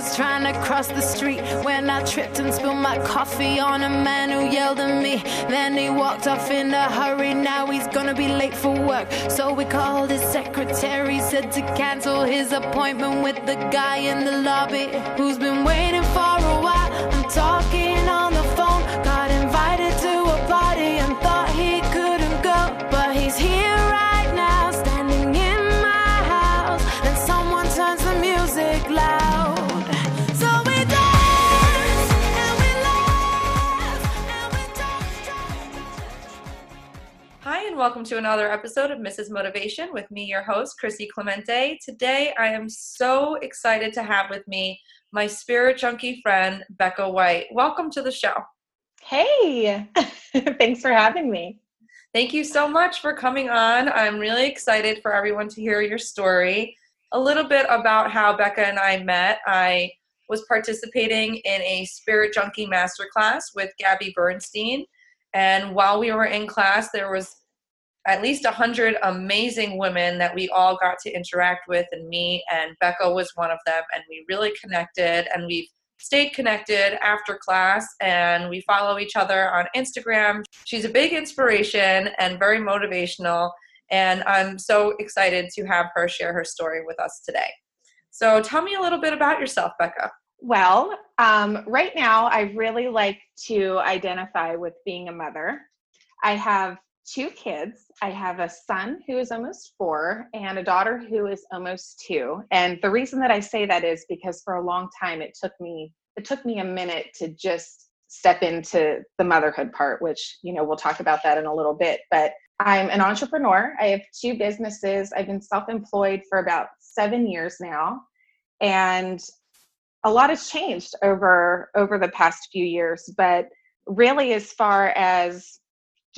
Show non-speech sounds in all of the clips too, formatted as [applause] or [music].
was trying to cross the street when I tripped and spilled my coffee on a man who yelled at me. Then he walked off in a hurry. Now he's gonna be late for work. So we called his secretary, said to cancel his appointment with the guy in the lobby who's been waiting for a while. I'm talking welcome to another episode of Mrs. Motivation with me, your host, Chrissy Clemente. Today, I am so excited to have with me my spirit junkie friend, Becca White. Welcome to the show. Hey, [laughs] thanks for having me. Thank you so much for coming on. I'm really excited for everyone to hear your story. A little bit about how Becca and I met. I was participating in a spirit junkie masterclass with Gabby Bernstein. And while we were in class, there was at least 100 amazing women that we all got to interact with and meet. And Becca was one of them. And we really connected and we've stayed connected after class and we follow each other on Instagram. She's a big inspiration and very motivational. And I'm so excited to have her share her story with us today. So tell me a little bit about yourself, Becca. Well, um, right now, I really like to identify with being a mother. I have two kids. I have a son who is almost four and a daughter who is almost two. And the reason that I say that is because for a long time it took me it took me a minute to just step into the motherhood part, which you know we'll talk about that in a little bit. But I'm an entrepreneur. I have two businesses. I've been self-employed for about seven years now, and a lot has changed over over the past few years. But really, as far as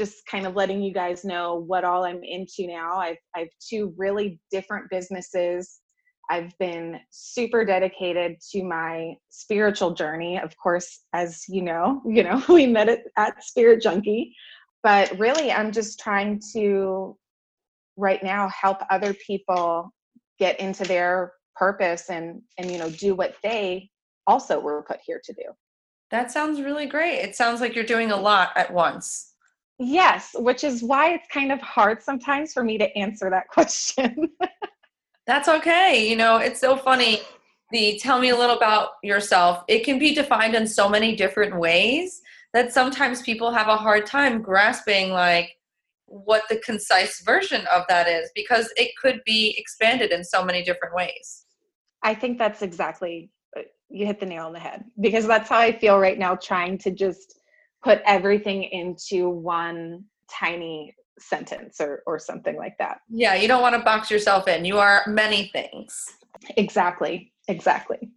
just kind of letting you guys know what all I'm into now. I've I've two really different businesses. I've been super dedicated to my spiritual journey. Of course, as you know, [laughs] you know, we met at, at Spirit Junkie. But really I'm just trying to right now help other people get into their purpose and and you know do what they also were put here to do. That sounds really great. It sounds like you're doing a lot at once. Yes, which is why it's kind of hard sometimes for me to answer that [laughs] question. That's okay. You know, it's so funny. The tell me a little about yourself. It can be defined in so many different ways that sometimes people have a hard time grasping like what the concise version of that is because it could be expanded in so many different ways. I think that's exactly uh, you hit the nail on the head because that's how I feel right now trying to just put everything into one tiny sentence or or something like that. Yeah, you don't want to box yourself in. You are many things. Exactly. Exactly.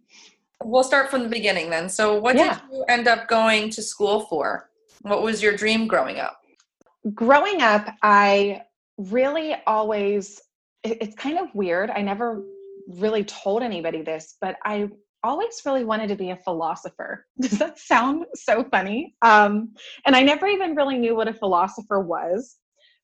We'll start from the beginning then. So, what Yeah. did you end up going to school for? What was your dream growing up? Growing up, I really always, it's kind of weird. I never really told anybody this, but I always really wanted to be a philosopher. [laughs] Does that sound so funny? Um, and I never even really knew what a philosopher was.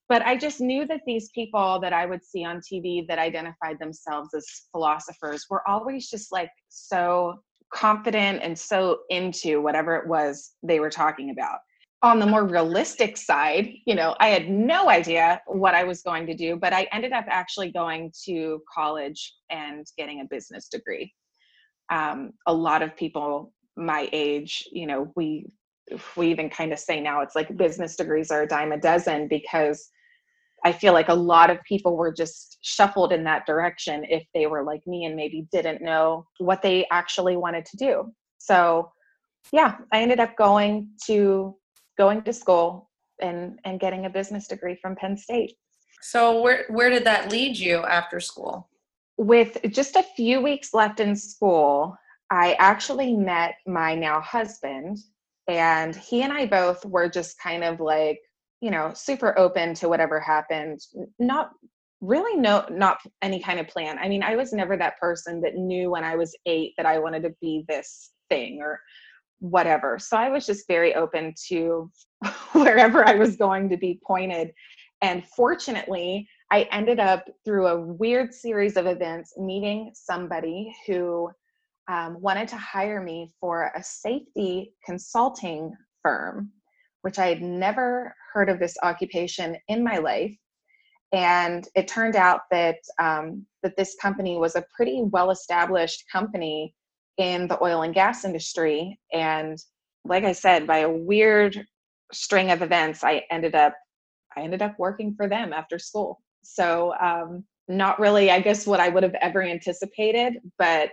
But I just knew that these people that I would see on TV that identified themselves as philosophers were always just like so confident and so into whatever it was they were talking about. On the more realistic side, you know, I had no idea what I was going to do, but I ended up actually going to college and getting a business degree um, a lot of people my age, you know, we we even kind of say now it's like business degrees are a dime a dozen because I feel like a lot of people were just shuffled in that direction if they were like me and maybe didn't know what they actually wanted to do. So, yeah, I ended up going to going to school and and getting a business degree from Penn State. So, where where did that lead you after school? With just a few weeks left in school, I actually met my now husband, and he and I both were just kind of like, you know, super open to whatever happened. Not really, no, not any kind of plan. I mean, I was never that person that knew when I was eight that I wanted to be this thing or whatever. So I was just very open to [laughs] wherever I was going to be pointed. And fortunately, I ended up through a weird series of events meeting somebody who um, wanted to hire me for a safety consulting firm, which I had never heard of this occupation in my life. And it turned out that um, that this company was a pretty well-established company in the oil and gas industry. And like I said, by a weird string of events, I ended up I ended up working for them after school. So um, not really, I guess, what I would have ever anticipated, but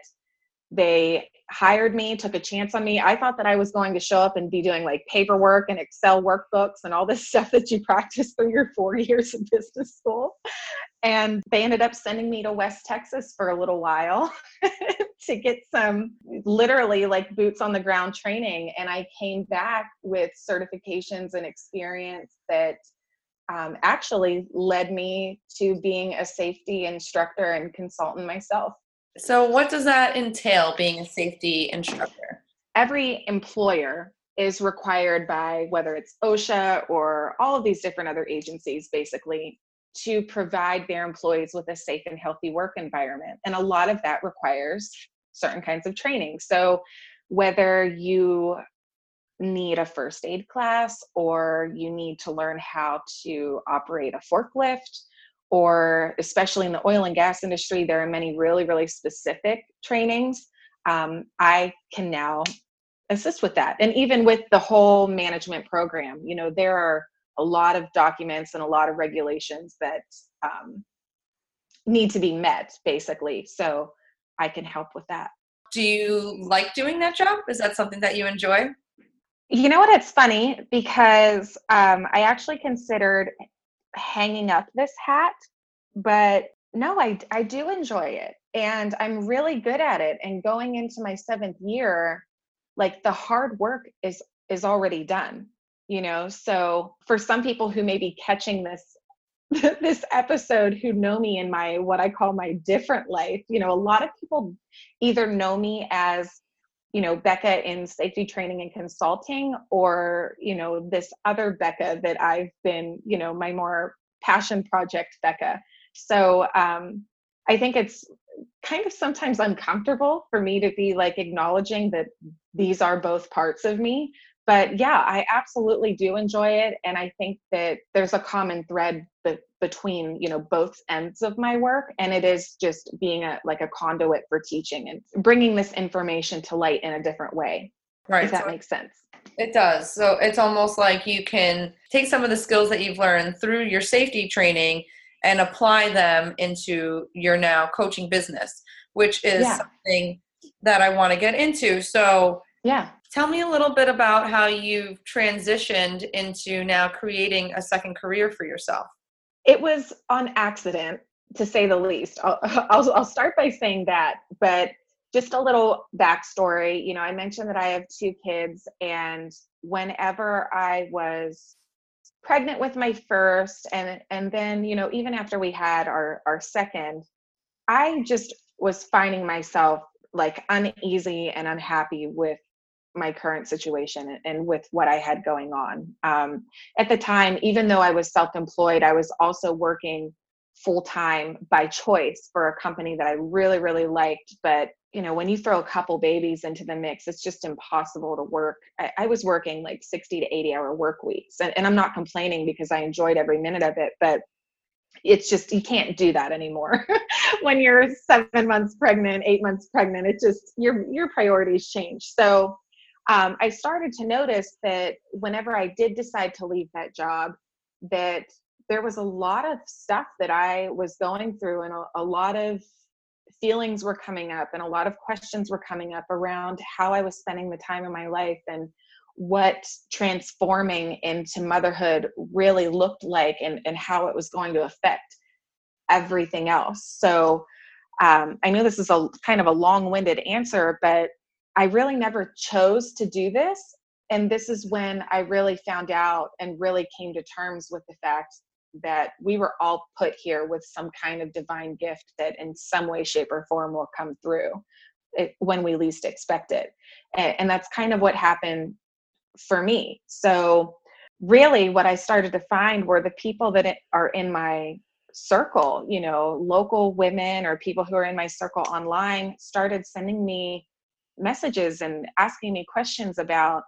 they hired me, took a chance on me. I thought that I was going to show up and be doing like paperwork and Excel workbooks and all this [laughs] stuff that you practice through your four [laughs] years of business school. And they ended up sending me to West Texas for a little while [laughs] to get some literally like boots on the ground training. And I came back with certifications and experience that um, actually led me to being a safety instructor and consultant myself. So, what does that entail being a safety instructor? Every employer is required by whether it's OSHA or all of these different other agencies, basically, to provide their employees with a safe and healthy work environment. And a lot of that requires certain kinds of training. So, whether you need a first aid class or you need to learn how to operate a forklift or especially in the oil and gas industry there are many really really specific trainings. Um, i can now assist with that. And even with the whole management program you know there are a lot of documents and a lot of regulations that um, need to be met basically. So i can help with that. Do you like doing that job? Is that something that you enjoy you know what? It's funny because um, I actually considered hanging up this hat, but no, I, I do enjoy it and I'm really good at it. And going into my seventh year, like the hard work is is already done, you know. So for some people who may be catching this [laughs] this episode who know me in my what I call my different life, you know, a lot of people either know me as you know becca in safety training and consulting or you know this other becca that i've been you know my more passion project becca. So um i think it's kind of sometimes uncomfortable for me to be like acknowledging that these are both parts of me but yeah i absolutely do enjoy it and i think that there's a common thread be- between you know both ends of my work and it is just being a like a conduit for teaching and bringing this information to light in a different way right if that so makes sense it does so it's almost like you can take some of the skills that you've learned through your safety training and apply them into your now coaching business which is yeah. something that i want to get into so yeah Tell me a little bit about how you've transitioned into now creating a second career for yourself. It was on accident, to say the least. I'll, [laughs] I'll, I'll start by saying that, but just a little backstory. You know, I mentioned that I have two kids, and whenever I was pregnant with my first, and and then you know, even after we had our our second, I just was finding myself like uneasy and unhappy with my current situation and with what I had going on. Um, at the time, even though I was self employed, I was also working full time by choice for a company that I really, really liked. But you know, when you throw a couple babies into the mix, it's just impossible to work. I, I was working like 60 to 80 hour work weeks. And, and I'm not complaining because I enjoyed every minute of it, but it's just you can't do that anymore [laughs] when you're seven months pregnant eight months pregnant it just your your priorities change so um, I started to notice that whenever I did decide to leave that job, that there was a lot of stuff that I was going through, and a, a lot of feelings were coming up, and a lot of questions were coming up around how I was spending the time in my life and what transforming into motherhood really looked like and, and how it was going to affect everything else. So um, I know this is a kind of a long winded answer, but I really never chose to do this. And this is when I really found out and really came to terms with the fact that we were all put here with some kind of divine gift that in some way, shape, or form will come through it, when we least expect it. And, and that's kind of what happened for me. So, really, what I started to find were the people that are in my circle, you know, local women or people who are in my circle online started sending me messages and asking me questions about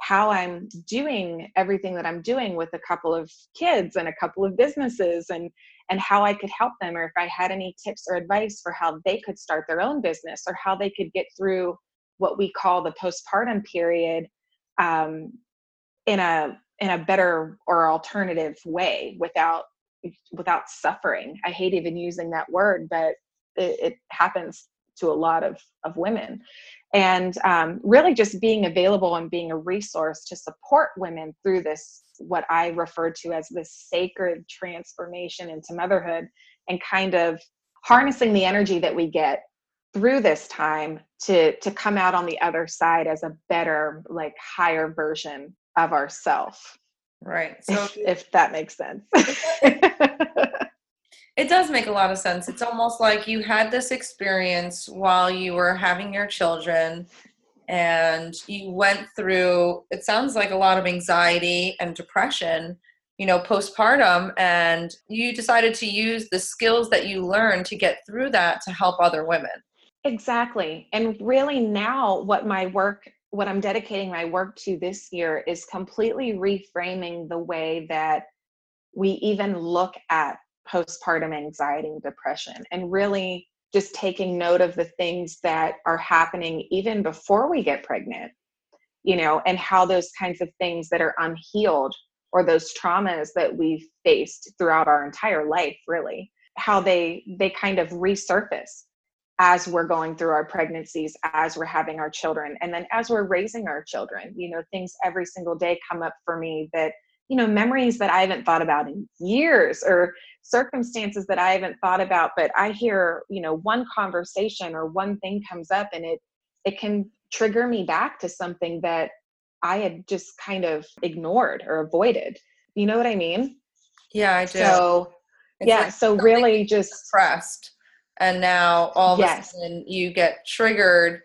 how I'm doing everything that I'm doing with a couple of kids and a couple of businesses and and how I could help them or if I had any tips or advice for how they could start their own business or how they could get through what we call the postpartum period um, in a in a better or alternative way without without suffering. I hate even using that word, but it, it happens to a lot of of women and um, really just being available and being a resource to support women through this what i refer to as this sacred transformation into motherhood and kind of harnessing the energy that we get through this time to to come out on the other side as a better like higher version of ourself. Right. So if, if that makes sense [laughs] It does make a lot of sense. It's almost like you had this experience while you were having your children and you went through it sounds like a lot of anxiety and depression, you know, postpartum and you decided to use the skills that you learned to get through that to help other women. Exactly. And really now what my work what I'm dedicating my work to this year is completely reframing the way that we even look at postpartum anxiety and depression and really just taking note of the things that are happening even before we get pregnant you know and how those kinds of things that are unhealed or those traumas that we've faced throughout our entire life really how they they kind of resurface as we're going through our pregnancies as we're having our children and then as we're raising our children. You know things every single day come up for me that you know memories that i haven't thought about in years or circumstances that i haven't thought about but i hear you know one conversation or one thing comes up and it it can trigger me back to something that i had just kind of ignored or avoided. You know what i mean? Yeah i do. So it's yeah like so really just suppressed and now all of yes. a sudden you get triggered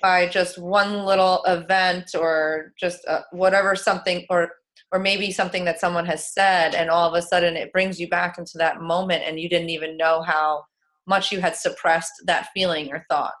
by just one little event or just uh, whatever something or or maybe something that someone has said and all of a sudden it brings you back into that moment and you didn't even know how much you had suppressed that feeling or thought.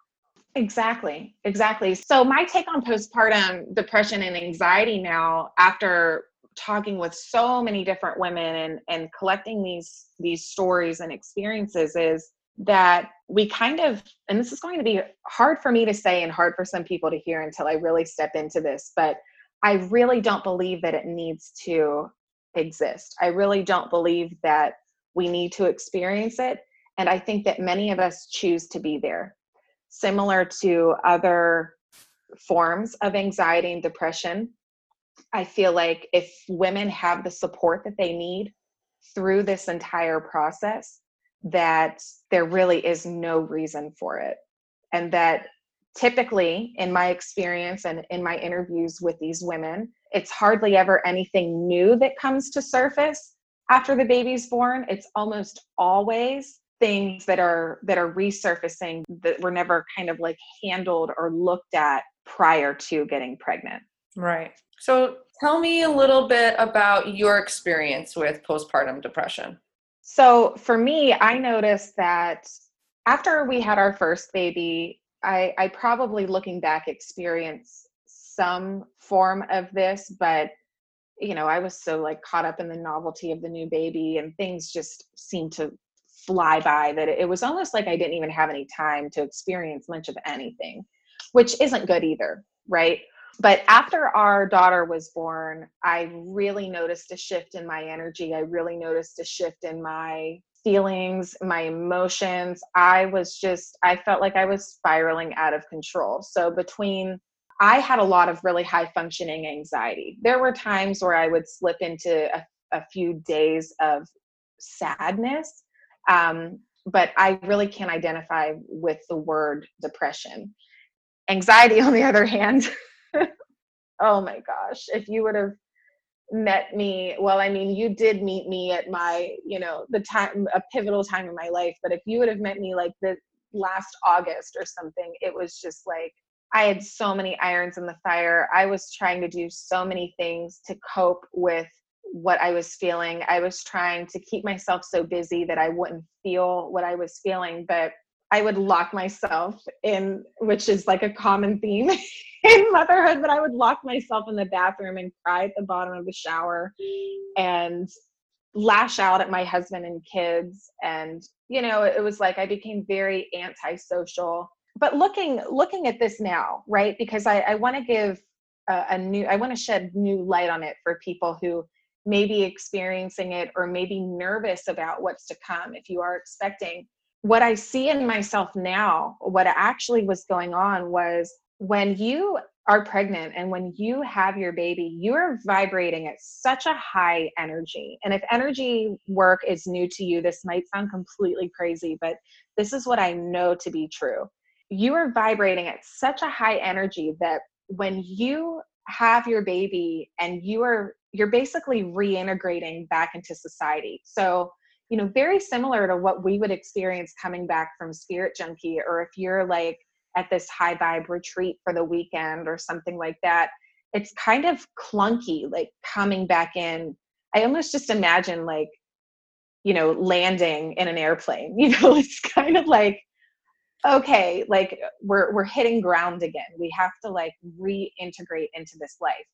Exactly exactly. So my take on postpartum depression and anxiety now after talking with so many different women and and collecting these these stories and experiences is that we kind of and this is going to be hard for me to say and hard for some people to hear until I really step into this but I really don't believe that it needs to exist. I really don't believe that we need to experience it. And I think that many of us choose to be there. Similar to other forms of anxiety and depression, I feel like if women have the support that they need through this entire process, that there really is no reason for it. And that typically in my experience and in my interviews with these women it's hardly ever anything new that comes to surface after the baby's born. It's almost always things that are that are resurfacing that were never kind of like handled or looked at prior to getting pregnant. Right. So tell me a little bit about your experience with postpartum depression. So for me i noticed that after we had our first baby I, I probably looking back experience some form of this, but you know, I was so like caught up in the novelty of the new baby and things just seemed to fly by that it was almost like I didn't even have any time to experience much of anything, which isn't good either, right? But after our daughter was born, I really noticed a shift in my energy. I really noticed a shift in my feelings, my emotions. I was just, I felt like I was spiraling out of control. So between, I had a lot of really high functioning anxiety. There were times where I would slip into a, a few days of sadness. Um, but I really can't identify with the word depression. Anxiety, [laughs] on the other hand, [laughs] oh my gosh, if you would have met me well i mean you did meet me at my you know the time a pivotal time in my life but if you would have met me like the last august or something it was just like i had so many irons in the fire. I was trying to do so many things to cope with what i was feeling. I was trying to keep myself so busy that i wouldn't feel what i was feeling but I would lock myself in, which is like a common theme [laughs] in motherhood, but I would lock myself in the bathroom and cry at the bottom of the shower and lash out at my husband and kids. And, you know, it was like I became very antisocial. But looking looking at this now, right? Because I, I want to give a, a new I want to shed new light on it for people who may be experiencing it or maybe nervous about what's to come if you are expecting what I see in myself now, what actually was going on was when you are pregnant and when you have your baby, you're vibrating at such a high energy. And if energy work is new to you, this might sound completely crazy, but this is what I know to be true. You are vibrating at such a high energy that when you have your baby and you are you're basically reintegrating back into society. So you know, very similar to what we would experience coming back from Spirit Junkie, or if you're like at this high vibe retreat for the weekend or something like that. It's kind of clunky, like coming back in. I almost just imagine like, you know, landing in an airplane. [laughs] You know, it's kind of like, okay, like we're we're hitting ground again. We have to like reintegrate into this life.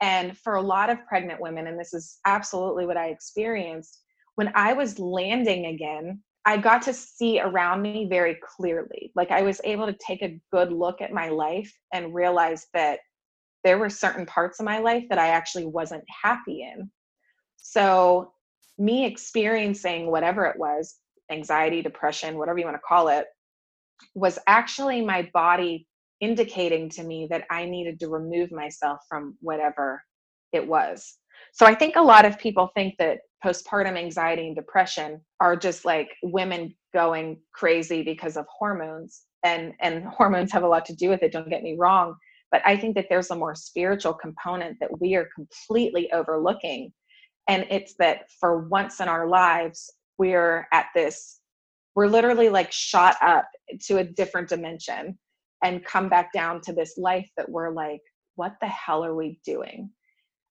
And for a lot of pregnant women, and this is absolutely what I experienced, when I was landing again, I got to see around me very clearly. Like I was able to take a good look at my life and realize that there were certain parts of my life that I actually wasn't happy in. So, me experiencing whatever it was anxiety, depression, whatever you want to call it was actually my body indicating to me that I needed to remove myself from whatever it was. So I think a lot of people think that postpartum anxiety and depression are just like women going crazy because of hormones and and [laughs] hormones have a lot to do with it don't get me wrong but i think that there's a more spiritual component that we are completely overlooking and it's that for once in our lives we're at this we're literally like shot up to a different dimension and come back down to this life that we're like what the hell are we doing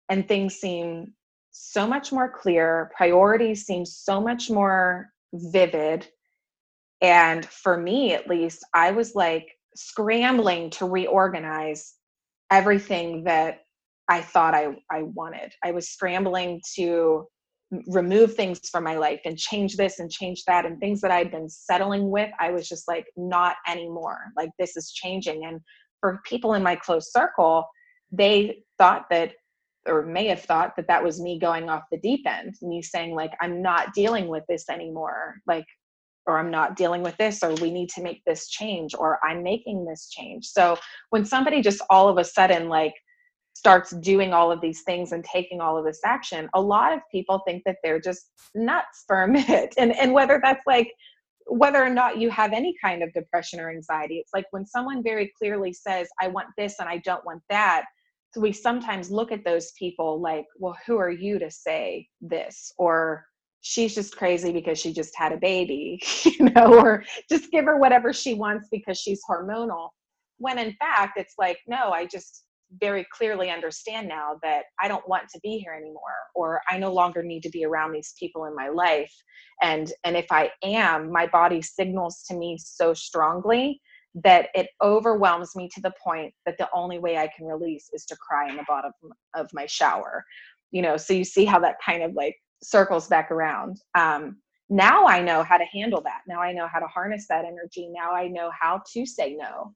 and things seem so much more clear. Priorities seem so much more vivid. And for me at least i was like scrambling to reorganize everything that i thought i, I wanted. I was scrambling to remove things from my life and change this and change that and things that i'd been settling with i was just like not anymore. Like this is changing. And for people in my close circle they thought that or may have thought that that was me going off the deep end me saying like i'm not dealing with this anymore like or i'm not dealing with this or we need to make this change or i'm making this change. So when somebody just all of a sudden like starts doing all of these things and taking all of this action a lot of people think that they're just nuts for a [laughs] minute. And and whether that's like whether or not you have any kind of depression or anxiety it's like when someone very clearly says i want this and i don't want that so we sometimes look at those people like well who are you to say this? or she's just crazy because she just had a baby [laughs] you know or just give her whatever she wants because she's hormonal. When in fact it's like no i just very clearly understand now that i don't want to be here anymore or i no longer need to be around these people in my life and and if i am my body signals to me so strongly that it overwhelms me to the point that the only way I can release is to cry in the bottom of my shower. You know, so you see how that kind of like circles back around. Um, now I know how to handle that. Now I know how to harness that energy. Now I know how to say no.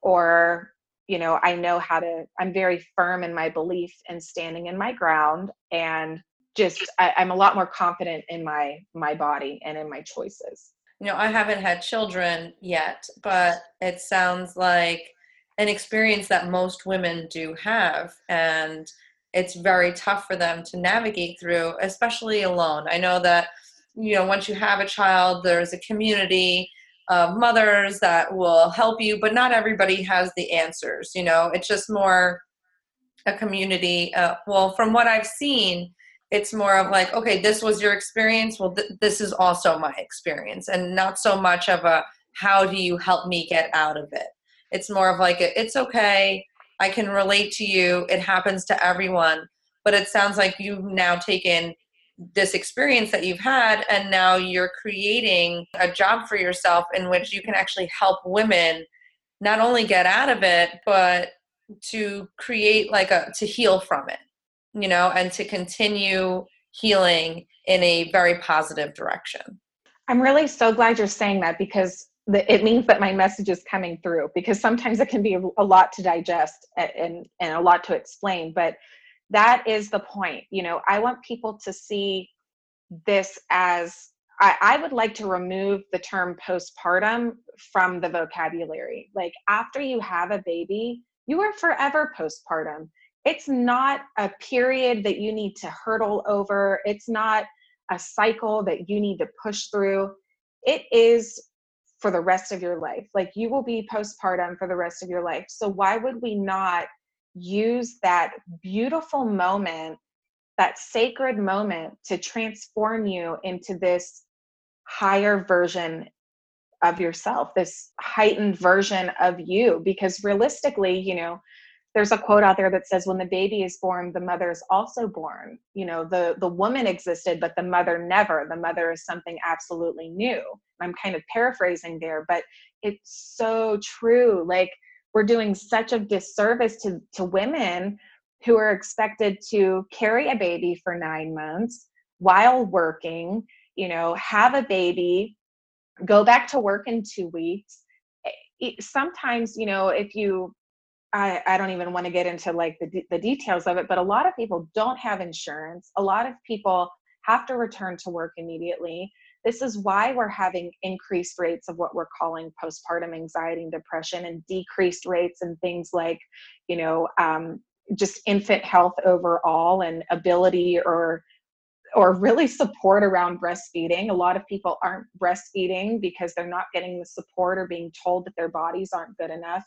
Or, you know, I know how to, I'm very firm in my belief and standing in my ground and just I, I'm a lot more confident in my my body and in my choices you know, I haven't had children yet, but it sounds like an experience that most women do have. And it's very tough for them to navigate through, especially alone. I know that, you know, once you have a child, there's a community of mothers that will help you, but not everybody has the answers. You know, it's just more a community. Uh, well, from what I've seen, it's more of like okay this was your experience. Well th- this is also my experience. And not so much of a how do you help me get out of it? It's more of like a, it's okay. I can relate to you. It happens to everyone. But it sounds like you've now taken this experience that you've had and now you're creating a job for yourself in which you can actually help women not only get out of it but to create like a to heal from it you know and to continue healing in a very positive direction. I'm really so glad you're saying that because it means that my message is coming through because sometimes it can be a, a lot to digest and, and a lot to explain but that is the point you know i want people to see this as I, I, would like to remove the term postpartum from the vocabulary. Like after you have a baby you are forever postpartum it's not a period that you need to hurdle over. It's not a cycle that you need to push through. It is for the rest of your life. Like you will be postpartum for the rest of your life. So why would we not use that beautiful moment, that sacred moment to transform you into this higher version of yourself, this heightened version of you. Because realistically, you know, there's a quote out there that says when the baby is born the mother is also born. You know the the woman existed but the mother never. The mother is something absolutely new. I'm kind of paraphrasing there but it's so true. Like we're doing such a disservice to, to women who are expected to carry a baby for nine months while working, you know, have a baby, go back to work in two weeks. Eh, it, sometimes, you know, if you, I, I don't even want to get into like the, the details of it, but a lot of people don't have insurance. A lot of people have to return to work immediately. This is why we're having increased rates of what we're calling postpartum anxiety and depression, and decreased rates and things like, you know, um, just infant health overall and ability or or really support around breastfeeding. A lot of people aren't breastfeeding because they're not getting the support or being told that their bodies aren't good enough.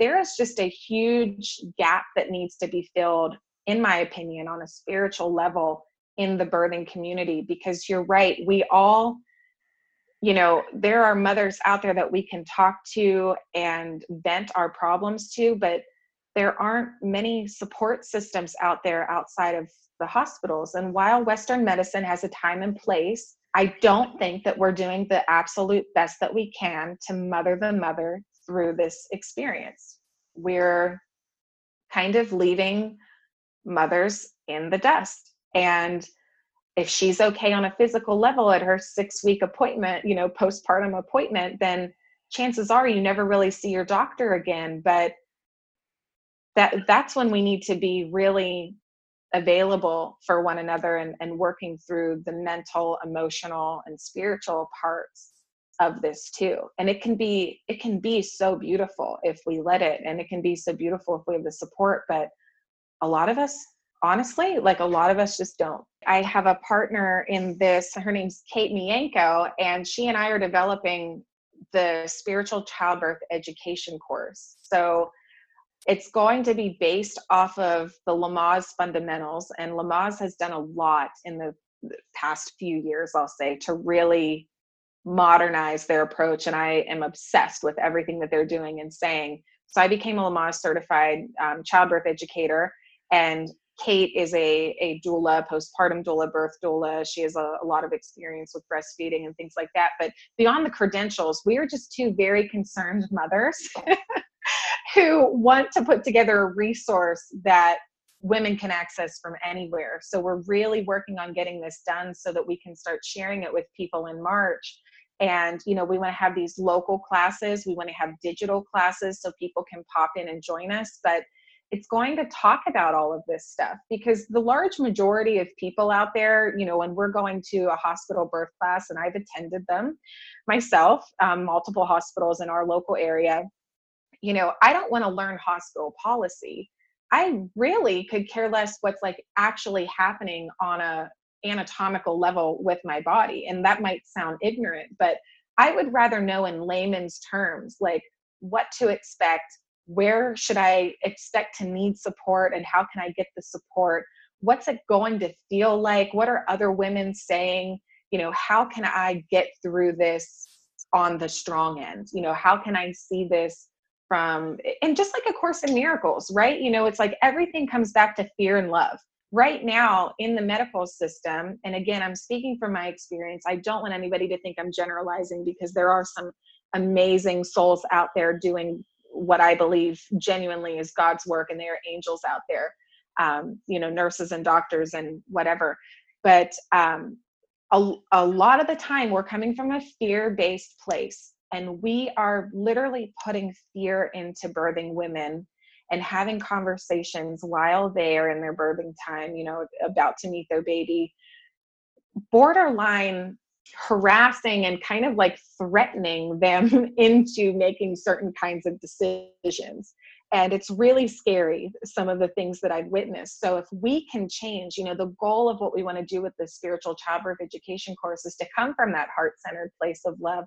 There is just a huge gap that needs to be filled, in my opinion, on a spiritual level in the birthing community because you're right we all you know there are mothers out there that we can talk to and vent our problems to but there aren't many support systems out there outside of the hospitals. And while western medicine has a time and place i don't think that we're doing the absolute best that we can to mother the mother through this experience. We're kind of leaving mothers in the dust. And if she's okay on a physical level at her six week appointment, you know, postpartum appointment, then chances are you never really see your doctor again. But that that's when we need to be really available for one another and, and working through the mental, emotional, and spiritual parts of this too. And it can be it can be so beautiful if we let it, and it can be so beautiful if we have the support. But a lot of us honestly like a lot of us just don't i have a partner in this her name's kate mienko and she and i are developing the spiritual childbirth education course so it's going to be based off of the lamaze fundamentals and lamaze has done a lot in the past few years i'll say to really modernize their approach and i am obsessed with everything that they're doing and saying so i became a lamaze certified um, childbirth educator and Kate is a, a doula, postpartum doula, birth doula. She has a, a, lot of experience with breastfeeding and things like that. But beyond the credentials, we are just two very concerned mothers [laughs] who want to put together a resource that women can access from anywhere. So we're really working on getting this done so that we can start sharing it with people in March. And, you know, we want to have these local classes. We want to have digital classes so people can pop in and join us. But it's going to talk about all of this stuff because the large majority of people out there, you know, when we're going to a hospital birth class, and I've attended them myself, um, multiple hospitals in our local area, you know, I don't want to learn hospital policy. I really could care less what's like actually happening on a anatomical level with my body. And that might sound ignorant, but I would rather know in layman's terms, like what to expect, where should I expect to need support and how can I get the support? What's it going to feel like? What are other women saying? You know, how can I get through this on the strong end? You know, how can I see this from, and just like A Course in Miracles, right? You know, it's like everything comes back to fear and love. Right now in the medical system, and again, I'm speaking from my experience, I don't want anybody to think I'm generalizing because there are some amazing souls out there doing what I believe genuinely is God's work, and there are angels out there, um, you know, nurses and doctors and whatever. But um, a, a lot of the time, we're coming from a fear based place, and we are literally putting fear into birthing women and having conversations while they are in their birthing time, you know, about to meet their baby, borderline harassing and kind of like threatening them [laughs] into making certain kinds of decisions. And it's really scary some of the things that i've witnessed. So if we can change you know the goal of what we want to do with the spiritual childbirth education course is to come from that heart-centered place of love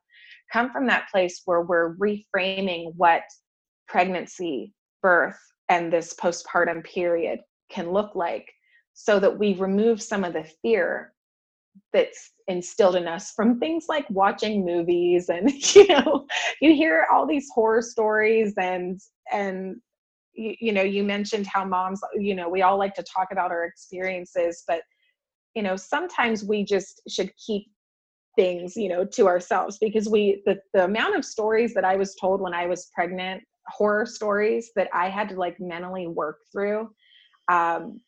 come from that place where we're reframing what pregnancy birth and this postpartum period can look like so that we remove some of the fear that's instilled in us from things like watching movies and [laughs] you know you hear all these horror stories and and you, you know you mentioned how moms you know we all like to talk about our experiences but you know sometimes we just should keep things you know to ourselves because we the, the amount of stories that i was told when i was pregnant horror stories that i had to like mentally work through um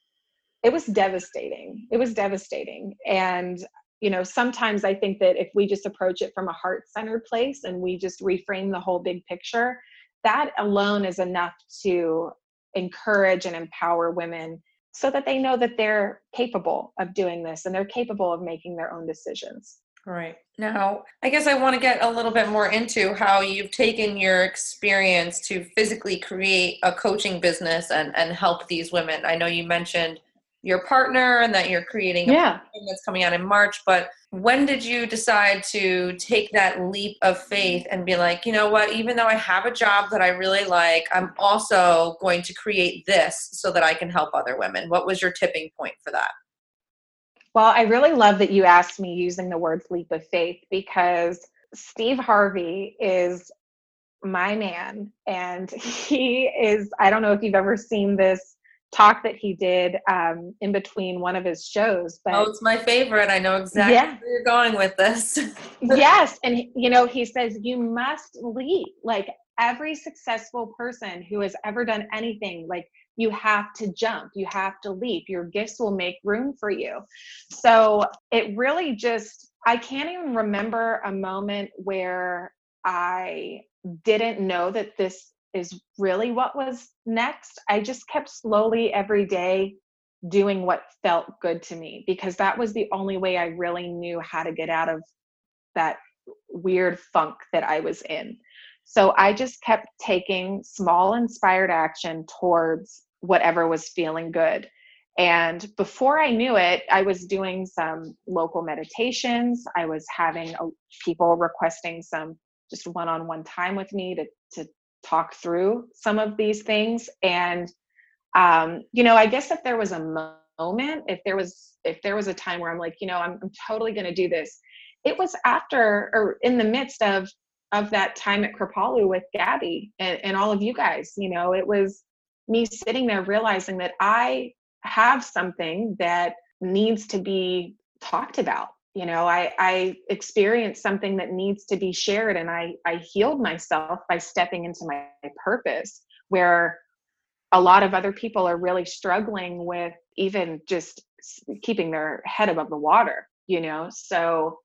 it was devastating. It was devastating. And you know sometimes i think that if we just approach it from a heart centered place and we just reframe the whole big picture that alone is enough to encourage and empower women so that they know that they're capable of doing this and they're capable of making their own decisions Right. Now, I guess I want to get a little bit more into how you've taken your experience to physically create a coaching business and, and help these women. I know you mentioned your partner and that you're creating a yeah. that's coming out in March. But when did you decide to take that leap of faith and be like, you know what, even though I have a job that I really like, I'm also going to create this so that I can help other women? What was your tipping point for that? Well, I really love that you asked me using the words leap of faith because Steve Harvey is my man and [laughs] he is i don't know if you've ever seen this talk that he did um, in between one of his shows. But oh, it's my favorite. I know exactly yeah. where you're going with this. [laughs] yes, and you know he says you must leap. Like every successful person who has ever done anything, like you have to jump, you have to leap. Your gifts will make room for you. So it really just I can't even remember a moment where I didn't know that this is really what was next. I just kept slowly every day doing what felt good to me because that was the only way I really knew how to get out of that weird funk that I was in. So I just kept taking small inspired action towards whatever was feeling good. And before I knew it, I was doing some local meditations. I was having a, people requesting some just one on one time with me to, to talk through some of these things and um, you know i guess if there was a moment if there was if there was a time where i'm like you know i'm, I'm totally going to do this it was after or in the midst of of that time at kripalu with gabby and, and all of you guys you know it was me sitting there realizing that i have something that needs to be talked about you know? I i experienced something that needs to be shared and i i healed myself by stepping into my purpose where a lot of other people are really struggling with even just keeping their head above the water you know? So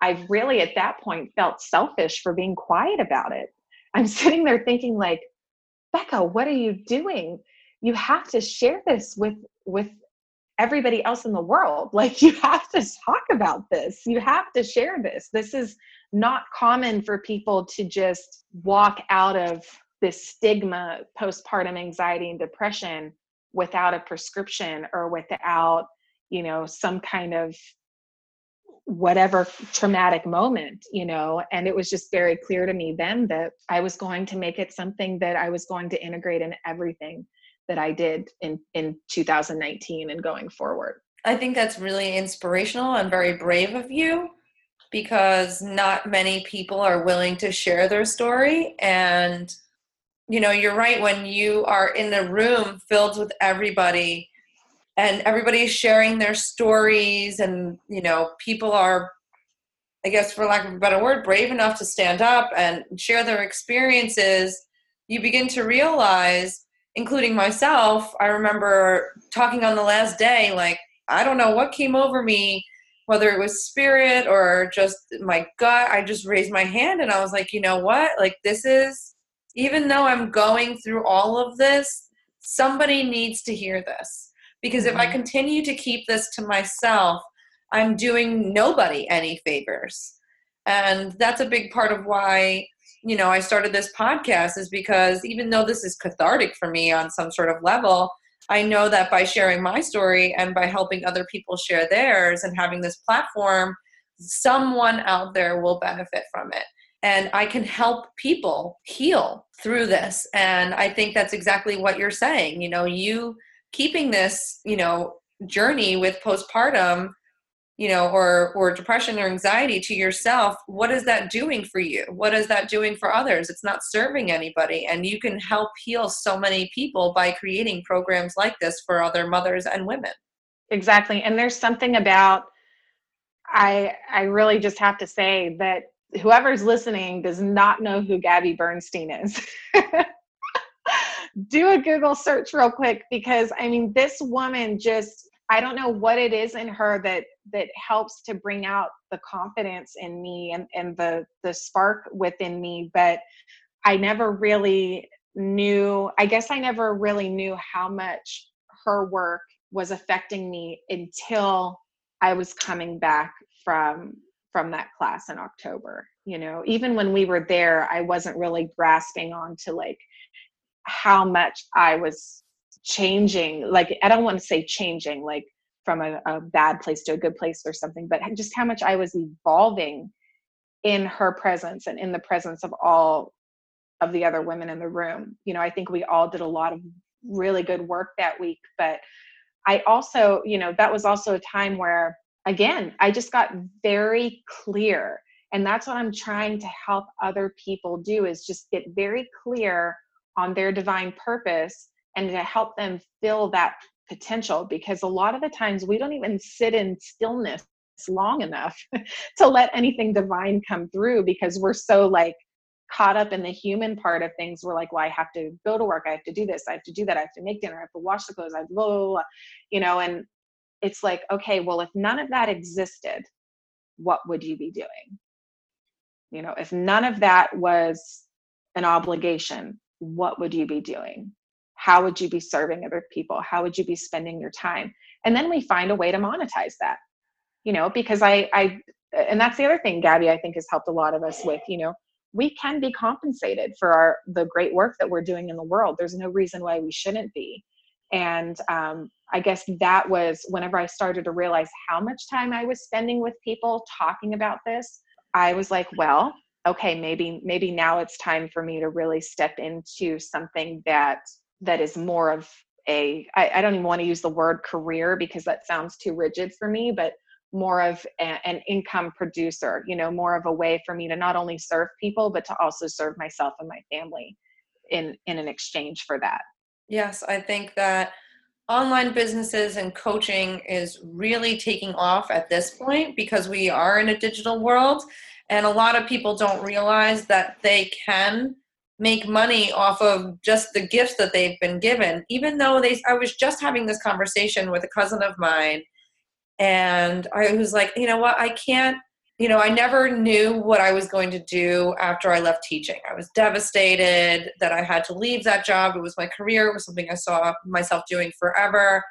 i've really at that point felt selfish for being quiet about it. I'm [laughs] sitting there thinking like becca what are you doing you have to share this with with everybody else in the world. [laughs] Like, you have to talk about this. You have to share this. This is not common for people to just walk out of this stigma, postpartum anxiety and depression without a prescription or without, you know, some kind of whatever traumatic moment, you know. And it was just very clear to me then that I was going to make it something that I was going to integrate in everything that I did in in 2019 and going forward. I think that's really inspirational and very brave of you because not many people are willing to share their story and you know you're right when you are in a room filled with everybody and everybody's sharing their stories and you know people are i guess for lack of a better word brave enough to stand up and share their experiences you begin to realize including myself i remember talking on the last day like i don't know what came over me whether it was spirit or just my gut i just raised my hand and i was like you know what? Like this is even though i'm going through all of this somebody needs to hear this because if I mm-hmm. continue to keep this to myself, I'm doing nobody any favors. And that's a big part of why, you know, I started this podcast is because even though this is cathartic for me on some sort of level, I know that by sharing my story and by helping other people share theirs and having this platform, someone out there will benefit from it. And I can help people heal through this. And I think that's exactly what you're saying. You know, you keeping this you know journey with postpartum you know or or depression or anxiety to yourself what is that doing for you? What is that doing for others? It's not serving anybody and you can help heal so many people by creating programs like this for other mothers and women. Exactly and there's something about i i really just have to say that whoever's listening does not know who gabby bernstein is [laughs] do a Google search real quick because I mean, this woman just, I don't know what it is in her that that helps to bring out the confidence in me and, and the the spark within me, but I never really knew, I guess I never really knew how much her work was affecting me until I was coming back from from that class in October. You know, even when we were there, I wasn't really grasping on to like how much I was changing. Like, I don't want to say changing, like from a, a bad place to a good place or something, but just how much I was evolving in her presence and in the presence of all of the other women in the room. You know, I think we all did a lot of really good work that week, but I also, you know, that was also a time where, again, I just got very clear. And that's what I'm trying to help other people do is just get very clear on their divine purpose and to help them fill that potential because a lot of the times we don't even sit in stillness long enough [laughs] to let anything divine come through because we're so like caught up in the human part of things. We're like well i have to go to work. I have to do this. I have to do that. I have to make dinner. I have to wash the clothes. I blah, blah, blah, you know and it's like okay well if none of that existed what would you be doing? You know if none of that was an obligation what would you be doing? How would you be serving other people? How would you be spending your time? And then we find a way to monetize that, you know, because I, I, and that's the other thing Gabby, I think has helped a lot of us with, you know, we can be compensated for our, the great work that we're doing in the world. There's no reason why we shouldn't be. And um, I guess that was whenever I started to realize how much time I was spending with people talking about this, I was like, well, okay maybe maybe now it's time for me to really step into something that that is more of a I, I don't even want to use the word career because that sounds too rigid for me but more of a, an income producer you know more of a way for me to not only serve people but to also serve myself and my family in in an exchange for that. Yes i think that online businesses and coaching is really taking off at this point because we are in a digital world and a lot of people don't realize that they can make money off of just the gifts that they've been given. Even though they i was just having this conversation with a cousin of mine and i was like you know what? I can't you know i never knew what i was going to do after i left teaching. I was devastated that i had to leave that job. It was my career. It was something i saw myself doing forever.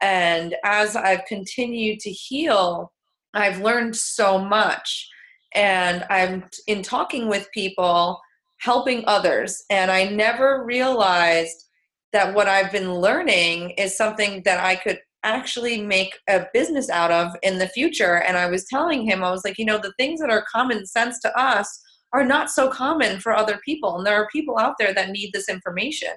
And as i've continued to heal i've learned so much and I'm in talking with people, helping others. And I never realized that what I've been learning is something that I could actually make a business out of in the future. And I was telling him, I was like, you know, the things that are common sense to us are not so common for other people. And there are people out there that need this information.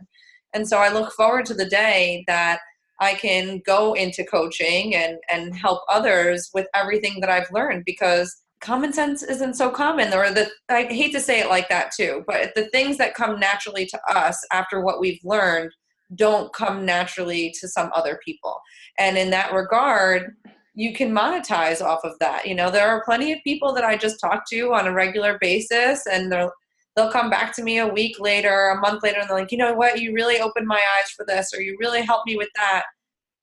And so I look forward to the day that I can go into coaching and, and help others with everything that I've learned because common sense isn't so common or the i hate to say it like that too but the things that come naturally to us after what we've learned don't come naturally to some other people. And in that regard, you can monetize off of that. You know, there are plenty of people that I just talk to on a regular basis and they're they'll come back to me a week later, a month later, and they're like, you know what, you really opened my eyes for this, or you really helped me with that.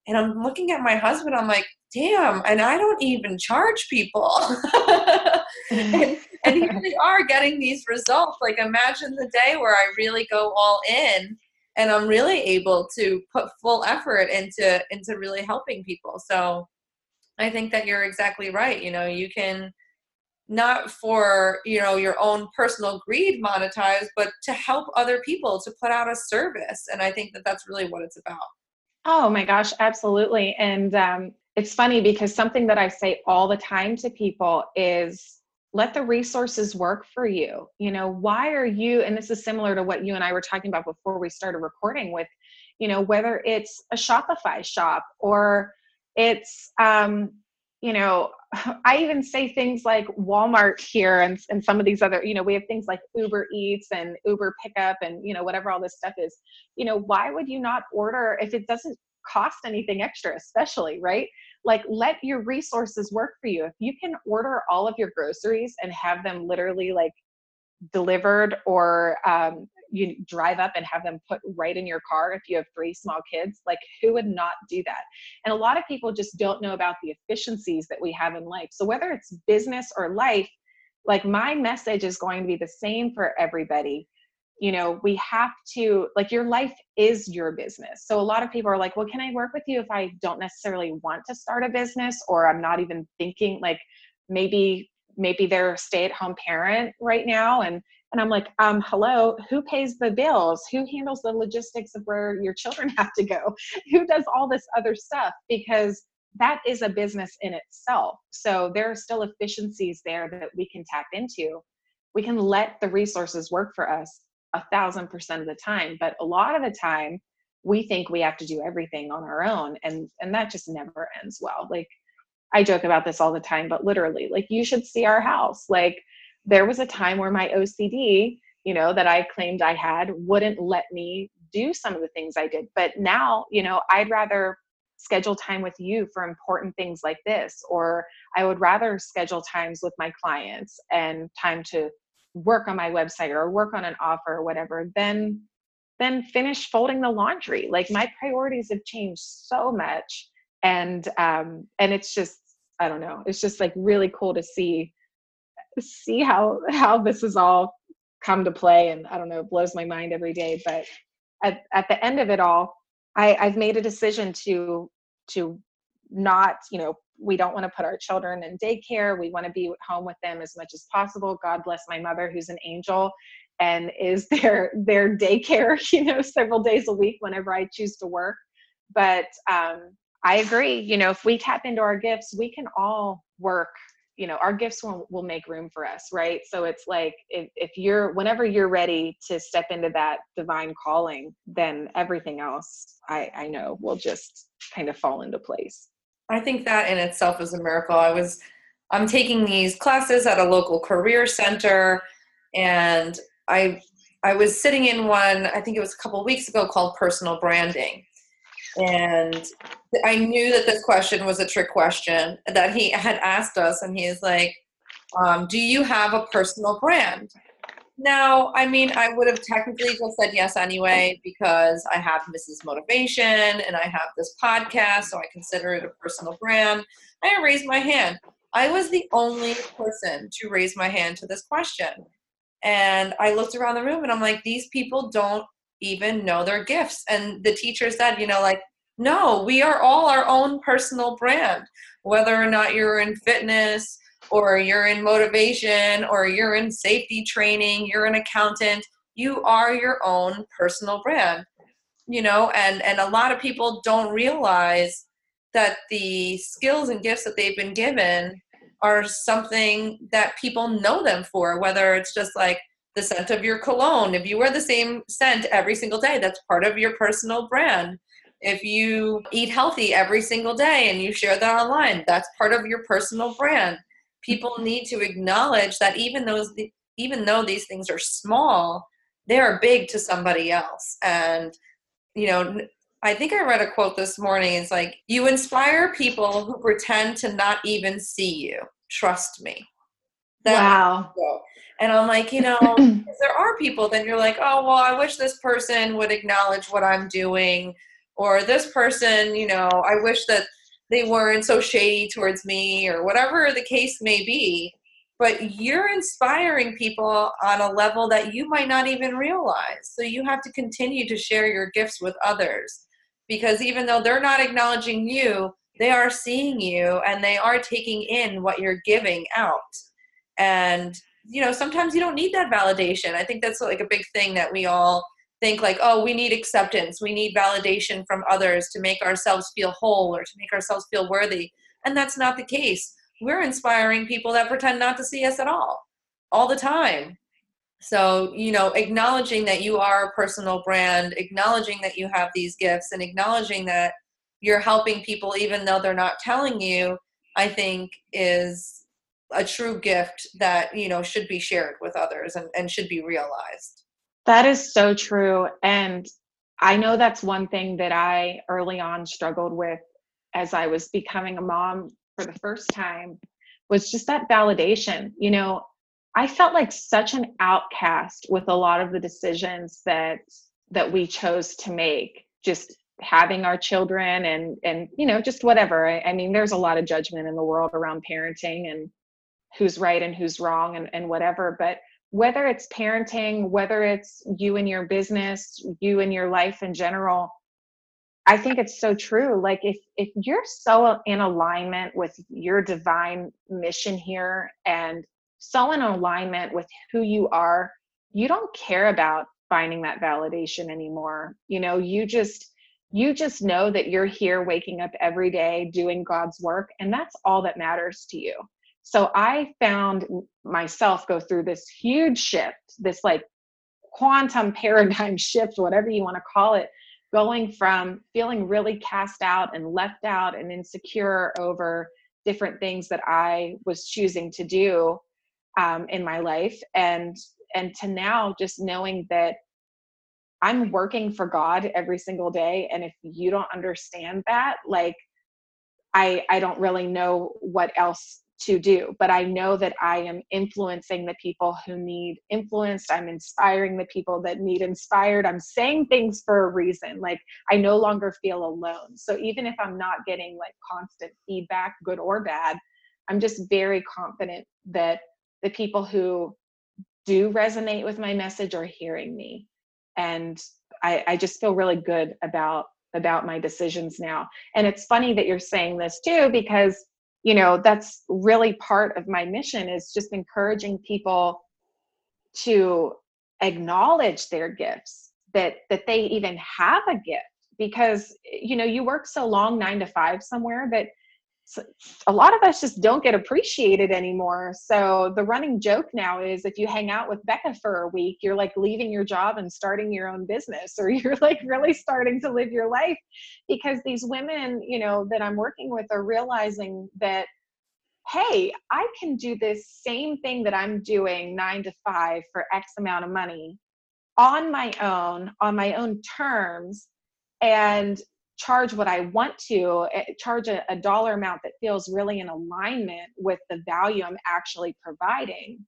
And I'm looking at my husband, I'm like, damn, and I don't even charge people. [laughs] and, and here they are getting these results. Like, imagine the day where I really go all in and I'm really able to put full effort into into really helping people. So I think that you're exactly right. You know, you can not for you know your own personal greed monetize but to help other people to put out a service and i think that that's really what it's about oh my gosh absolutely and um, it's funny because something that i say all the time to people is let the resources work for you. You know why are you and this is similar to what you and i were talking about before we started recording with you know whether it's a shopify shop or it's um you know I even say things like Walmart here and, and some of these other, you know, we have things like Uber Eats and Uber Pickup and, you know, whatever all this stuff is. You know, why would you not order if it doesn't cost anything extra, especially, right? Like, let your resources work for you. If you can order all of your groceries and have them literally like delivered or um, you drive up and have them put right in your car if you have three small kids like who would not do that? And a lot of people just don't know about the efficiencies that we have in life. So whether it's business or life like my message is going to be the same for everybody. You know we have to like your life is your business. So a lot of people are like well can i work with you if i don't necessarily want to start a business or i'm not even thinking like maybe maybe they're a stay-at-home parent right now and and i'm like um hello who pays the bills? Who handles the logistics of where your children [laughs] have to go? Who does all this other stuff? Because that is a business in itself. So there are still efficiencies there that we can tap into. We can let the resources work for us a thousand percent of the time but a lot of the time we think we have to do everything on our own and and that just never ends well. Like I joke about this all the time, but literally, like, you should see our house. Like, there was a time where my OCD, you know, that I claimed I had wouldn't let me do some of the things I did. But now, you know, I'd rather schedule time with you for important things like this, or I would rather schedule times with my clients and time to work on my website or work on an offer or whatever than then finish folding the laundry like my priorities have changed so much and um and it's just I don't know. It's just like really cool to see see how how this is all come to play and I don't know, it blows my mind every day. But at, at the end of it all, I, I've made a decision to to not, you know, we don't want to put our children in daycare. We want to be home with them as much as possible. God bless my mother who's an angel and is [laughs] their their daycare, [laughs] you know, several days a week whenever I choose to work. But um I agree. You know, if we tap into our gifts, we can all work. You know, our gifts will, will make room for us, right? So it's like if, if you're, whenever you're ready to step into that divine calling, then everything else I, I know will just kind of fall into place. I think that in itself is a miracle. I was, I'm taking these classes at a local career center, and I, I was sitting in one. I think it was a couple weeks ago called personal branding, and I knew that this question was a trick question that he had asked us, and he's like, um, "Do you have a personal brand?" Now, I mean, I would have technically just said yes anyway because I have Mrs. Motivation and I have this podcast, so I consider it a personal brand. I raised my hand. I was the only person to raise my hand to this question. And I looked around the room and I'm like, these people don't even know their gifts. And the teacher said, you know, like, no, we are all our own personal brand, whether or not you're in fitness or you're in motivation or you're in safety training, you're an accountant, you are your own personal brand. You know, and and a lot of people don't realize that the skills and gifts that they've been given are something that people know them for, whether it's just like the scent of your cologne. If you wear the same scent every single day, that's part of your personal brand. If you eat healthy every single day and you share that online, that's part of your personal brand. People need to acknowledge that even those even though these things are small, they are big to somebody else. And you know, I think I read a quote this morning. It's like, you inspire people who pretend to not even see you. Trust me. That wow. And I'm like, you know, [clears throat] there are people, then you're like, oh, well, I wish this person would acknowledge what I'm doing. Or this person, you know, I wish that they weren't so shady towards me, or whatever the case may be. But you're inspiring people on a level that you might not even realize. So you have to continue to share your gifts with others because even though they're not acknowledging you, they are seeing you and they are taking in what you're giving out. And you know, sometimes you don't need that validation. I think that's like a big thing that we all think like, oh, we need acceptance, we need validation from others to make ourselves feel whole or to make ourselves feel worthy. And that's not the case. We're inspiring people that pretend not to see us at all, all the time. So, you know, acknowledging that you are a personal brand, acknowledging that you have these gifts, and acknowledging that you're helping people even though they're not telling you, I think is a true gift that, you know, should be shared with others and, and should be realized. That is so true. And I know that's one thing that I early on struggled with as I was becoming a mom for the first time was just that validation. You know, I felt like such an outcast with a lot of the decisions that that we chose to make just having our children and and you know just whatever I, I, mean there's a lot of judgment in the world around parenting and who's right and who's wrong and, and whatever but whether it's parenting whether it's you and your business you and your life in general i think it's so true like if if you're so in alignment with your divine mission here and so in alignment with who you are, you don't care about finding that validation anymore. You know, you just you just know that you're here waking up every day doing God's work and that's all that matters to you. So I found myself go through this huge shift, this like quantum [laughs] paradigm shift, whatever you want to call it, going from feeling really cast out and left out and insecure over different things that I was choosing to do um, in my life and and to now just knowing that i'm working for god every single day and if you don't understand that like i i don't really know what else to do but i know that i am influencing the people who need influenced i'm inspiring the people that need inspired. I'm saying things for a reason like i no longer feel alone. So even if i'm not getting like constant feedback good or bad i'm just very confident that the people who do resonate with my message are hearing me. And I, I just feel really good about about my decisions now. And it's funny that you're saying this too because you know that's really part of my mission is just encouraging people to acknowledge their gifts that that they even have a gift because you know you work so long 9 to 5 somewhere that a lot of us just don't get appreciated anymore. So the running joke now is if you hang out with Becca for a week, you're like leaving your job and starting your own business, or [laughs] you're like really starting to live your life because these women, you know, that I'm working with are realizing that, hey, I can do this same thing that I'm doing nine to five for X amount of money on my own, on my own terms. And charge what I want to, eh, charge a, a, dollar amount that feels really in alignment with the value I'm actually providing,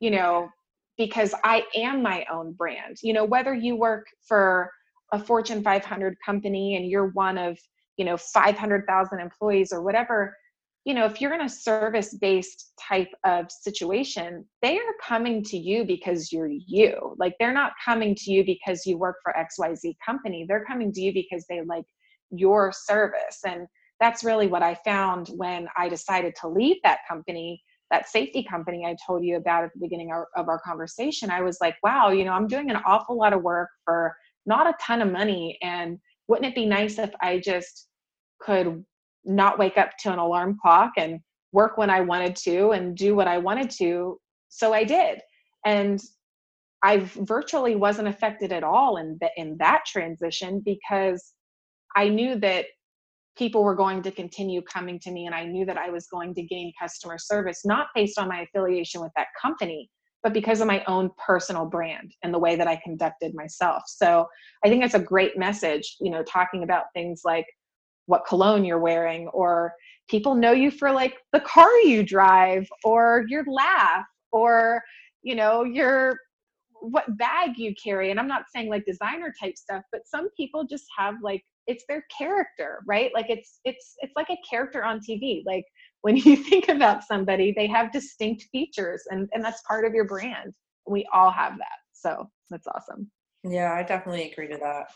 you know, because I am my own brand. You know, whether you work for a Fortune 500 company and you're one of, you know, 500,000 employees or whatever, you know, if you're in a service based type of situation, they are coming to you because you're you. Like they're not coming to you because you work for XYZ company. They're coming to you because they like your service. And that's really what I found when I decided to leave that company, that safety company I told you about at the beginning of our conversation. I was like, wow, you know, I'm doing an awful lot of work for not a ton of money. And wouldn't it be nice if I just could not wake up to an alarm clock and work when I wanted to and do what I wanted to? So I did. And I virtually wasn't affected at all in the, in that transition because I knew that people were going to continue coming to me and I knew that I was going to gain customer service, not based on my affiliation with that company, but because of my own personal brand and the way that I conducted myself. So I think that's a great message, you know, talking about things like what cologne you're wearing or people know you for like the car you drive or your laugh or you know your what bag you carry and i'm not saying like designer type stuff but some people just have like it's their character right? Like it's it's it's like a character on tv like when [laughs] you think about somebody they have distinct features and and that's part of your brand. We all have that. So that's awesome. Yeah i definitely agree to that.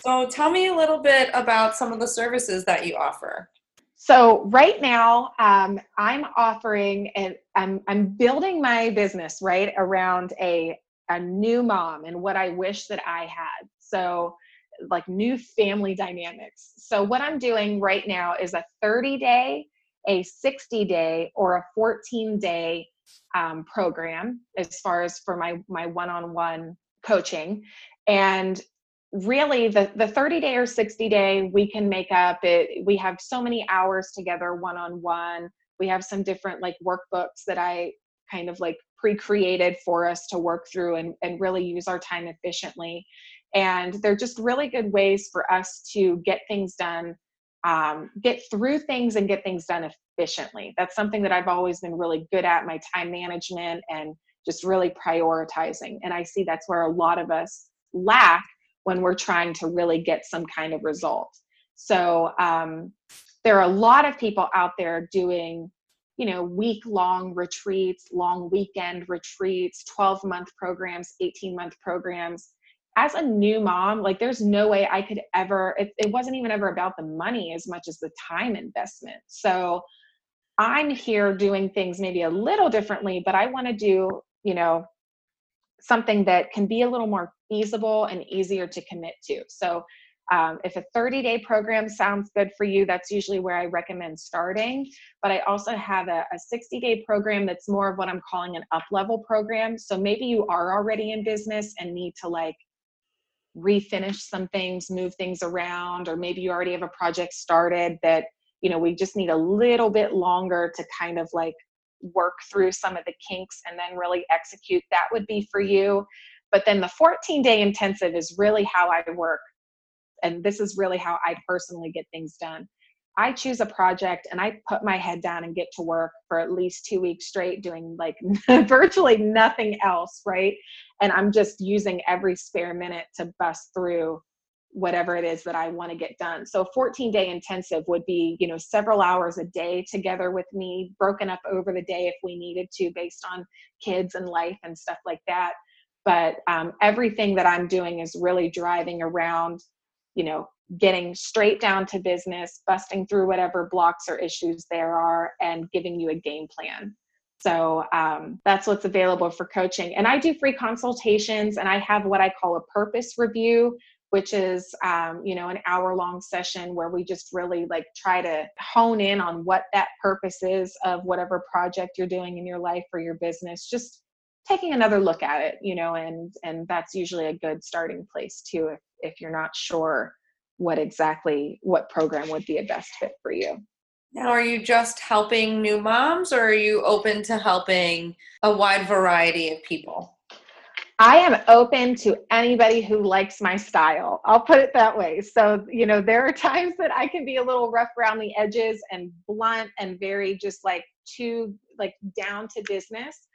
So tell me a little bit about some of the services that you offer. So right now, um, I'm offering and I'm I'm building my business right around a a new mom and what I wish that I had. So like new family dynamics. So what I'm doing right now is a 30 day, a 60 day, or a 14 day um, program as far as for my my one on one coaching. And really the the 30 day or 60 day we can make up it we have so many hours together one on one we have some different like workbooks that i kind of like pre-created for us to work through and, and really use our time efficiently and they're just really good ways for us to get things done um, get through things and get things done efficiently that's something that i've always been really good at my time management and just really prioritizing and i see that's where a lot of us lack when we're trying to really get some kind of result. So um, there are a lot of people out there doing, you know, week long retreats, long weekend retreats, 12 month programs, 18 month programs. As a new mom, like there's no way I could ever, it, it wasn't even ever about the money as much as the time investment. So I'm here doing things maybe a little differently, but I want to do, you know, something that can be a little more feasible and easier to commit to. So um, if a 30 day program sounds good for you, that's usually where I recommend starting. But I also have a, a 60 day program that's more of what I'm calling an up level program. So maybe you are already in business and need to like refinish some things, move things around, or maybe you already have a project started that, you know, we just need a little bit longer to kind of like work through some of the kinks and then really execute. That would be for you. But then the 14 day intensive is really how I work. And this is really how I personally get things done. I choose a project and I put my head down and get to work for at least two weeks straight, doing like [laughs] virtually nothing else, right? And I'm just using every spare minute to bust through whatever it is that I want to get done. So 14 day intensive would be, you know, several hours a day together with me, broken up over the day if we needed to based on kids and life and stuff like that but um, everything that i'm doing is really driving around you know getting straight down to business busting through whatever blocks or issues there are and giving you a game plan. So um, that's what's available for coaching. And i do free consultations and i have what i call a purpose review which is um, you know an hour long session where we just really like try to hone in on what that purpose is of whatever project you're doing in your life or your business. Just taking another look at it you know and and that's usually a good starting place too if, if you're not sure what exactly what program would be a best fit for you now are you just helping new moms or are you open to helping a wide variety of people I am open to anybody who likes my style. I'll put it that way. So, you know, there are times that I can be a little rough around the edges and blunt and very just like too like down to business.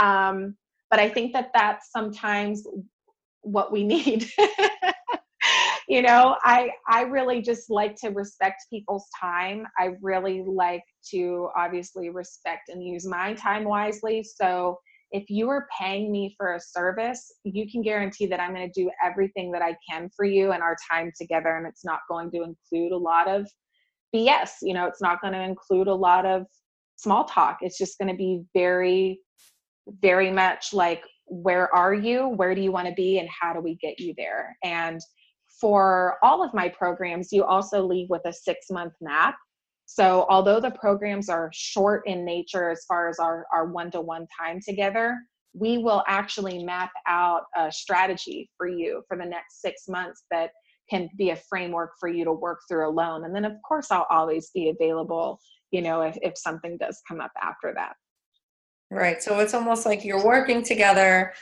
Um, but I think that that's sometimes what we need. [laughs] you know, I I really just like to respect people's time. I really like to obviously respect and use my time wisely. So if you are paying me for a service, you can guarantee that I'm going to do everything that I can for you and our time together. And it's not going to include a lot of BS. You know, it's not going to include a lot of small talk. It's just going to be very very much like where are you? Where do you want to be? And how do we get you there? And for all of my programs you also leave with a six month map. So although the programs are short in nature as far as our, our one-to-one time together we will actually map out a strategy for you for the next six months that can be a framework for you to work through alone. And then of course i'll always be available you know if, if something does come up after that Right. So it's almost like you're working together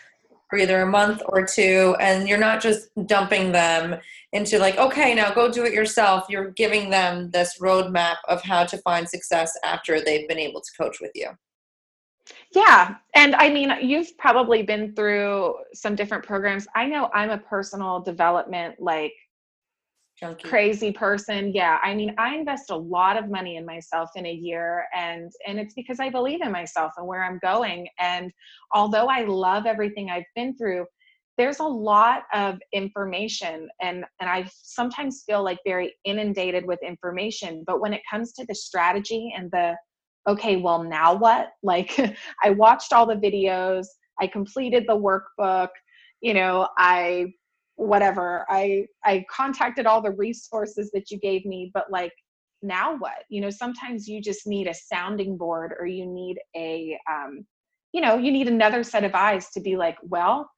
for either a month or two, and you're not just dumping them into like, okay, now go do it yourself. You're giving them this roadmap of how to find success after they've been able to coach with you. Yeah. And I mean, you've probably been through some different programs. I know I'm a personal development, like, Junkie. crazy person yeah i mean i invest a lot of money in myself in a year and and it's because i believe in myself and where i'm going and although i love everything i've been through there's a lot of information and and i sometimes feel like very inundated with information but when it comes to the strategy and the okay well now what [laughs] like i watched all the videos i completed the workbook you know i whatever. I i contacted all the resources that you gave me but like now what? You know sometimes you just need a sounding board or you need a um, you know you need another set of eyes to be like well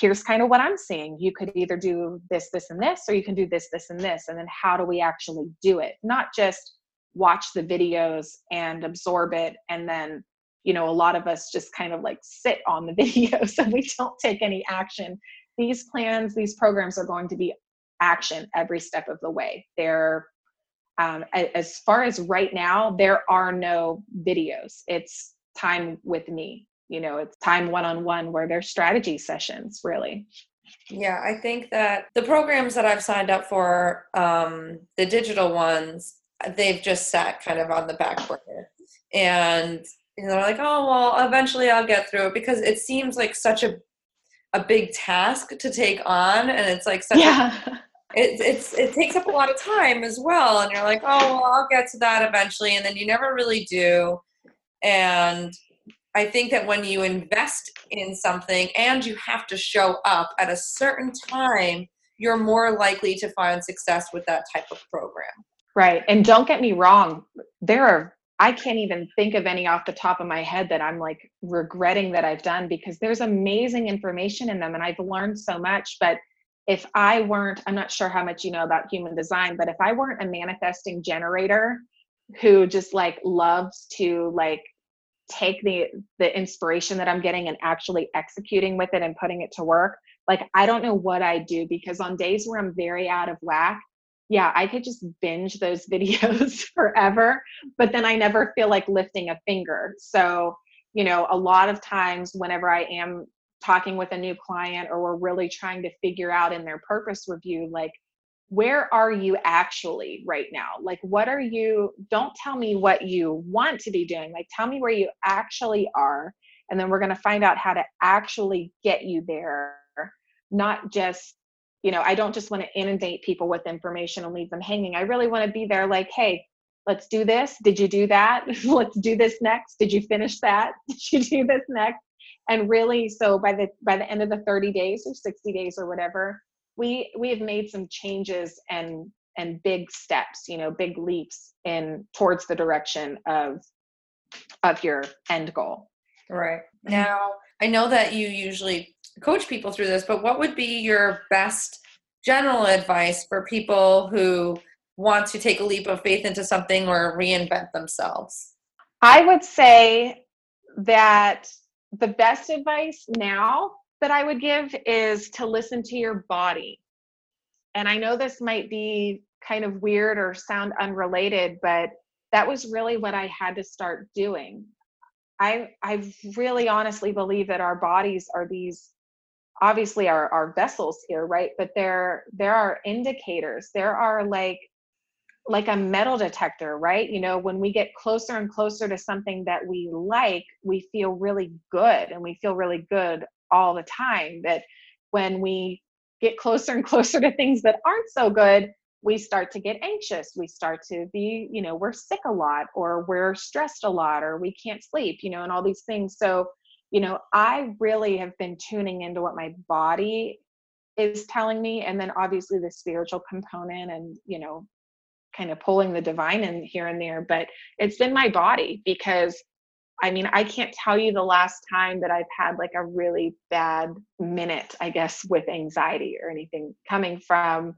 here's kind of what i'm seeing. You could either do this this and this or you can do this this and this. And then how do we actually do it? Not just watch the videos and absorb it and then you know a lot of us just kind of like sit on the [laughs] videos and we don't take any action these plans, these programs are going to be action every step of the way. They're um, as far as right now, there are no videos. It's time with me. You know, it's time one on one where there's strategy sessions, really. Yeah, I think that the programs that I've signed up for, um, the digital ones, they've just sat kind of on the back burner. And you know, they're like, oh, well, eventually I'll get through it because it seems like such a a big task to take on and it's like such yeah. a, it, it's it takes up a lot of time as well and you're like oh well i'll get to that eventually and then you never really do and i think that when you invest in something and you have to show up at a certain time you're more likely to find success with that type of program right and don't get me wrong there are I can't even think of any off the top of my head that I'm like regretting that I've done because there's amazing information in them and I've learned so much. But if I weren't, I'm not sure how much you know about human design, but if I weren't a manifesting generator who just like loves to like take the the inspiration that I'm getting and actually executing with it and putting it to work, like I don't know what I do because on days where I'm very out of whack, yeah, I could just binge those [laughs] videos forever, but then I never feel like lifting a finger. So, you know, a lot of times whenever I am talking with a new client or we're really trying to figure out in their purpose review, like, where are you actually right now? Like, what are you? Don't tell me what you want to be doing. Like, tell me where you actually are. And then we're going to find out how to actually get you there, not just you know i don't just want to inundate people with information and leave them hanging. I really want to be there like hey let's do this. Did you do that? [laughs] Let's do this next. Did you finish that? [laughs] Did you do this next? And really so by the by the end of the 30 days or 60 days or whatever we we have made some changes and and big steps you know big leaps in towards the direction of of your end goal. Right. Mm-hmm. Now i know that you usually coach people through this, but what would be your best general advice for people who want to take a leap of faith into something or reinvent themselves? I would say that the best advice now that I would give is to listen to your body. And I know this might be kind of weird or sound unrelated, but that was really what I had to start doing. I I really honestly believe that our bodies are these obviously our, our vessels here right? But there there are indicators. There are like like a metal detector right? You know when we get closer and closer to something that we like we feel really good and we feel really good all the time that when we get closer and [laughs] closer to things that aren't so good we start to get anxious. We start to be you know we're sick a lot or we're stressed a lot or we can't sleep you know and all these things. So you know, I really have been tuning into what my body is telling me. And then obviously the spiritual component and, you know, kind of pulling the divine in here and there. But it's been my body because I mean, I can't tell you the last time that I've had like a really bad minute, I guess, with anxiety or anything coming from,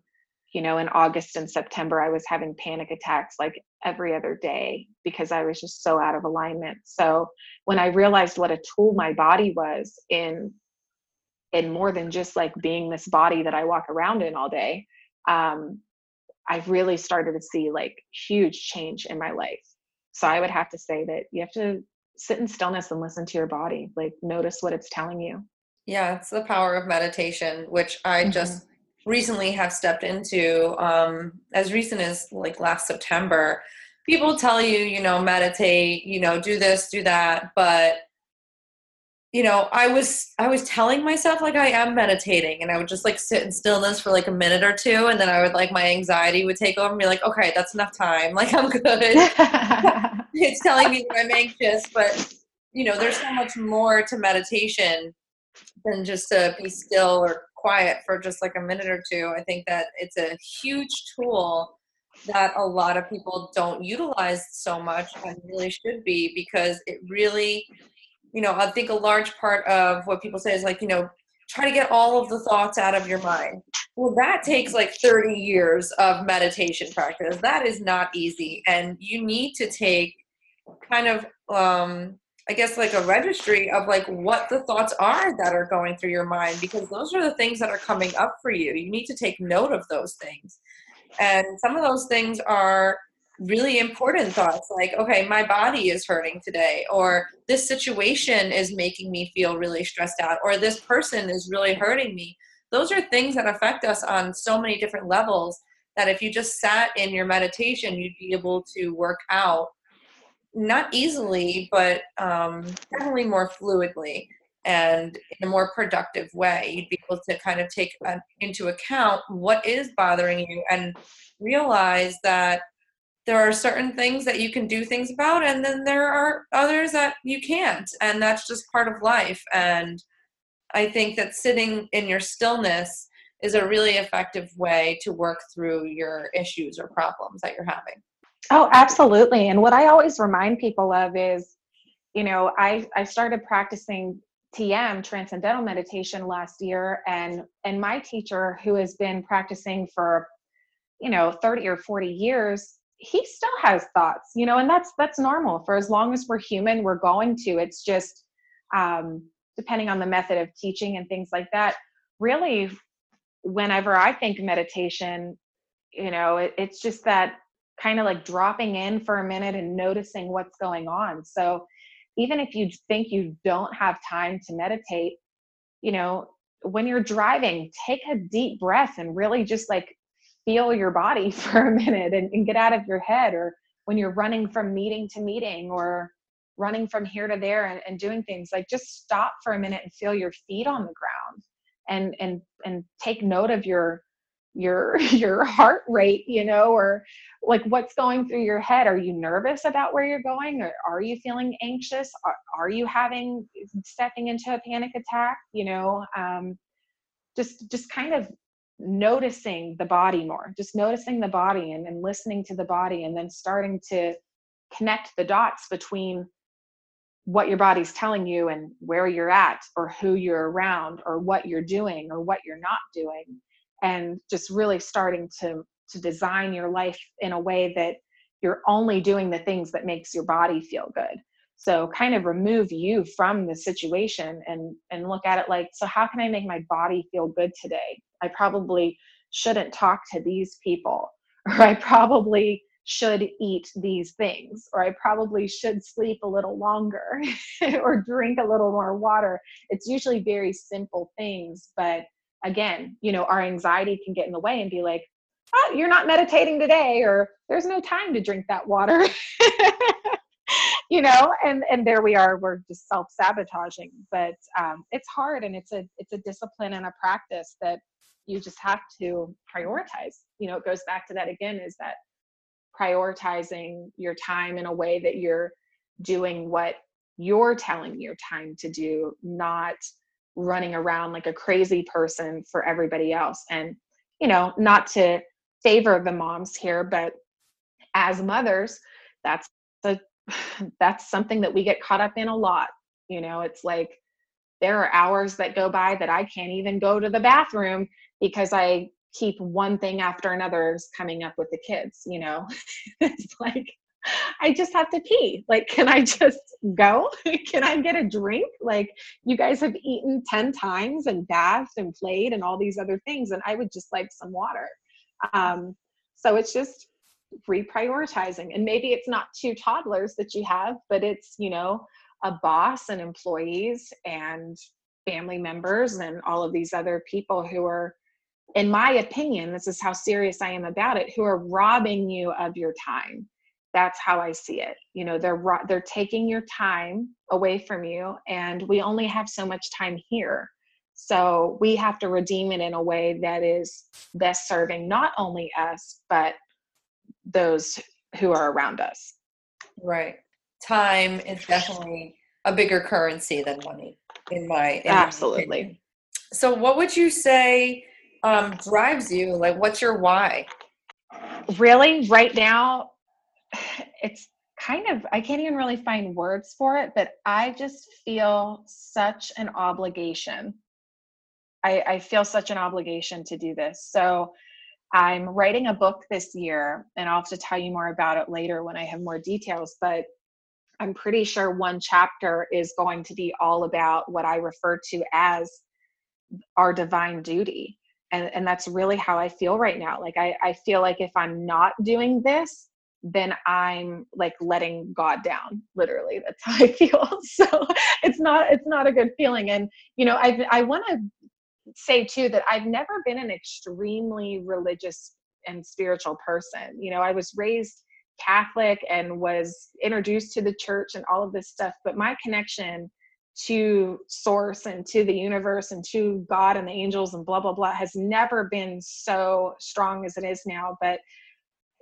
you know, in August and September, I was having panic attacks like every other day because I was just so out of alignment. So when I realized what a tool my body was in in more than just like being this body that I walk around in all day, um, I really started to see like huge change in my life. So I would have to say that you have to sit in stillness and listen to your body, like notice what it's telling you. Yeah, it's the power of meditation, which I mm-hmm. just recently have stepped into um, as recent as like last September. People tell you, you know, meditate, you know, do this, do that, but you know, I was I was telling myself like I am meditating and I would just like sit in stillness for like a minute or two and then I would like my anxiety would take over and be like, okay, that's enough time. [laughs] Like I'm good. [laughs] it's telling me that I'm anxious, but you know, there's so much more to meditation than just to be still or quiet for just like a minute or two. I think that it's a huge tool that a lot of people don't utilize so much and really should be because it really, you know, I think a large part of what people say is like, you know, try to get all of the thoughts out of your mind. Well, that takes like 30 years of meditation practice. That is not easy. And you need to take kind of um, I guess like a registry of like what the thoughts are that are going through your mind because those are the things that are coming up for you. You need to take note of those things. And some of those things are really important thoughts like, okay, my body is hurting today, or this situation is making me feel really stressed out, or this person is really hurting me. Those are things that affect us on so many different levels that if you just sat in your meditation, you'd be able to work out not easily, but um, definitely more fluidly and in a more productive way. You'd be able to kind of take uh, into account what is bothering you and realize that there are certain things that you can do things about, and then there are others that you can't. And that's just part of life. And I think that sitting in your stillness is a really effective way to work through your issues or problems that you're having. Oh, absolutely. And what I always remind people of is, you know, I, I started practicing TM transcendental meditation last year. And and my teacher who has been practicing for you know 30 or 40 years he still has thoughts you know and that's that's normal. For as long as we're human we're going to. It's just um depending on the method of teaching and things like that really whenever i think meditation you know it, it's just that kind of like dropping in for a minute and noticing what's going on. So even if you think you don't have time to meditate, you know, when you're driving, take a deep breath and really just like feel your body [laughs] for a minute and, and get out of your head. Or when you're running from meeting to meeting or running from here to there and, and doing things, like just stop for a minute and feel your feet on the ground and and and take note of your your [laughs] your heart rate you know or like what's going through your head? Are you nervous about where you're going or are you feeling anxious? Are, are you having stepping into a panic attack you know? Um, just just kind of noticing the body more just noticing the body and then listening to the body and then starting to connect the dots between what your body's telling you and where you're at or who you're around or what you're doing or what you're not doing and just really starting to to design your life in a way that you're only doing the things that makes your body feel good. So kind of remove you from the situation and and look at it like so how can i make my body feel good today? I probably shouldn't talk to these people [laughs] or i probably should eat these things or i probably should sleep a little longer [laughs] or drink a little more water. It's usually very simple things but again, you know, our anxiety can get in the way and be like, oh, you're not meditating today, or there's no time to drink that water. [laughs] you know, and and there we are, we're just self-sabotaging. But um, it's hard and it's a it's a discipline and a practice that you just have to prioritize. You know, it goes back to that again, is that prioritizing your time in a way that you're doing what you're telling your time to do, not running around like a crazy person for everybody else. And, you know, not to favor the moms here, but as mothers, that's the [sighs] that's something that we get caught up in a lot. You know, it's like there are hours that go by that I can't even go to the bathroom because I keep one thing after another coming up with the kids you know [laughs] it's like I just have to pee. Like, can I just go? [laughs] can I get a drink? Like, you guys have eaten 10 times and bathed and played and all these other things, and I would just like some water. Um, so it's just reprioritizing. And maybe it's not two toddlers that you have, but it's, you know, a boss and employees and family members and all of these other people who are in my opinion this is how serious i am about it who are robbing you of your time that's how i see it you know they're they're taking your time away from you and we only have so much time here. So we have to redeem it in a way that is best serving not only us but those who are around us. Right. Time is definitely a bigger currency than money in my in absolutely. my so what would you say um, drives you? Like what's your why? Really? Right now it's kind of i can't even really find words for it but i just feel such an obligation. I, I feel such an obligation to do this. So i'm writing a book this year and i'll have to tell you more about it later when i have more details but i'm pretty sure one chapter is going to be all about what i refer to as our divine duty and, and that's really how i feel right now. Like I, I feel like if i'm not doing this then I'm like letting God down. Literally, that's how I [laughs] feel. So it's not it's not a good feeling. And you know, I I want to say too that I've never been an extremely religious and spiritual person. You know, I was raised Catholic and was introduced to the church and all of this stuff, but my connection to source and to the universe and to God and the angels and blah blah blah has never been so strong as it is now. But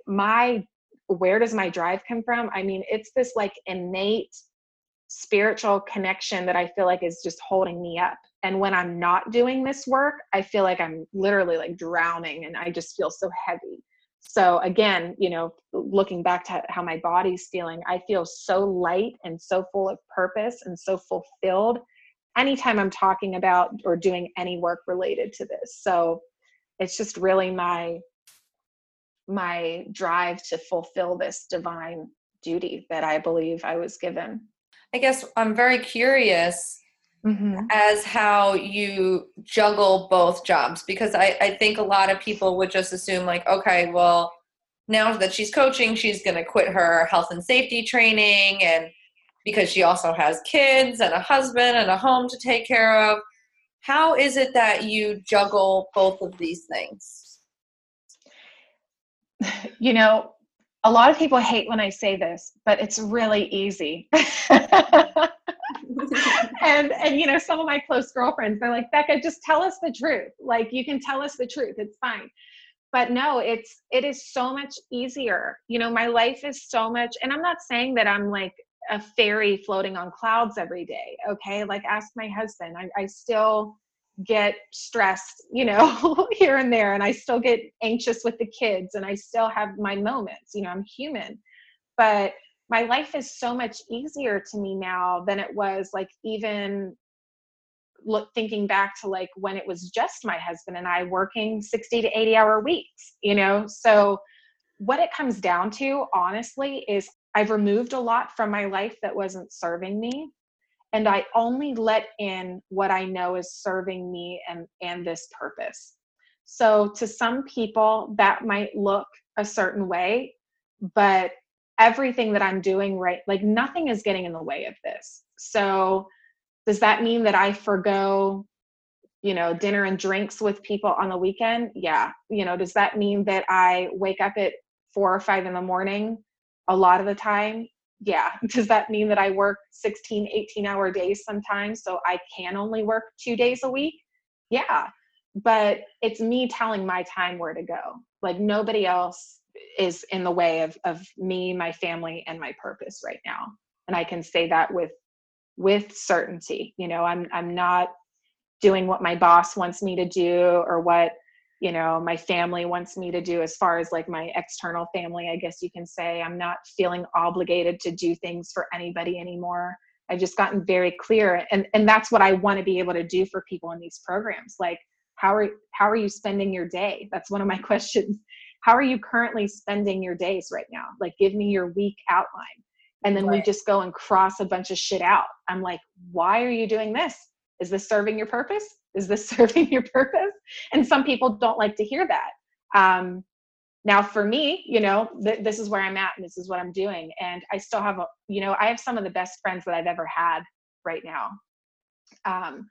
my where does my drive come from? I mean, it's this like innate spiritual connection that I feel like is just holding me up. And when I'm not doing this work, I feel like I'm literally like drowning and I just feel so heavy. So again, you know, looking back to how my body's feeling, I feel so light and so full of purpose and so fulfilled anytime I'm talking about or doing any work related to this. So it's just really my my drive to fulfill this divine duty that I believe I was given. I guess I'm very curious mm-hmm. as how you juggle both jobs because I, I think a lot of people would just assume, like, okay, well, now that she's coaching, she's going to quit her health and safety training and because she also has kids and a husband and a home to take care of. How is it that you juggle both of these things? [laughs] you know, a lot of people hate when I say this, but it's really easy. [laughs] and and you know, some of my close girlfriends, they're like, Becca, just tell us the truth. Like you can tell us the truth. It's fine. But no, it's it is so much easier. You know, my life is so much, and I'm not saying that I'm like a fairy floating on clouds every day. Okay. Like ask my husband. I, I still get stressed, you know, [laughs] here and there, and I still get anxious with the kids, and I still have my moments. You know, I'm human, but my life is so much easier to me now than it was like even look thinking back to like when it was just my husband and I working 60 to 80 hour weeks, you know. So what it comes down to honestly is I've removed a lot from my life that wasn't serving me and I only let in what I know is serving me and, and this purpose. So to some people, that might look a certain way, but everything that I'm doing right, like nothing is getting in the way of this. So does that mean that I forego, you know, dinner and drinks with people on the weekend? Yeah. You know, does that mean that I wake up at four or five in the morning a lot of the time? Yeah [laughs] does that mean that i work 16 18 hour days sometimes so i can only work two days a week? Yeah but it's me telling my time where to go. Like nobody else is in the way of of me my family and my purpose right now. And i can say that with with certainty you know i'm i'm not doing what my boss wants me to do or what you know my family wants me to do as far as like my external family i guess you can say. I'm not feeling obligated to do things for anybody anymore. I've just gotten very clear and and that's what i want to be able to do for people in these programs. Like how are how are you spending your day? That's one of my [laughs] questions. How are you currently spending your days right now? Like give me your week outline. And then right. we just go and cross a bunch of shit out. I'm like why are you doing this? Is this serving your purpose is this [laughs] serving your purpose and some people don't like to hear that um, now for me you know th- this is where i'm at and this is what i'm doing and i still have a you know i have some of the best friends that i've ever had right now um,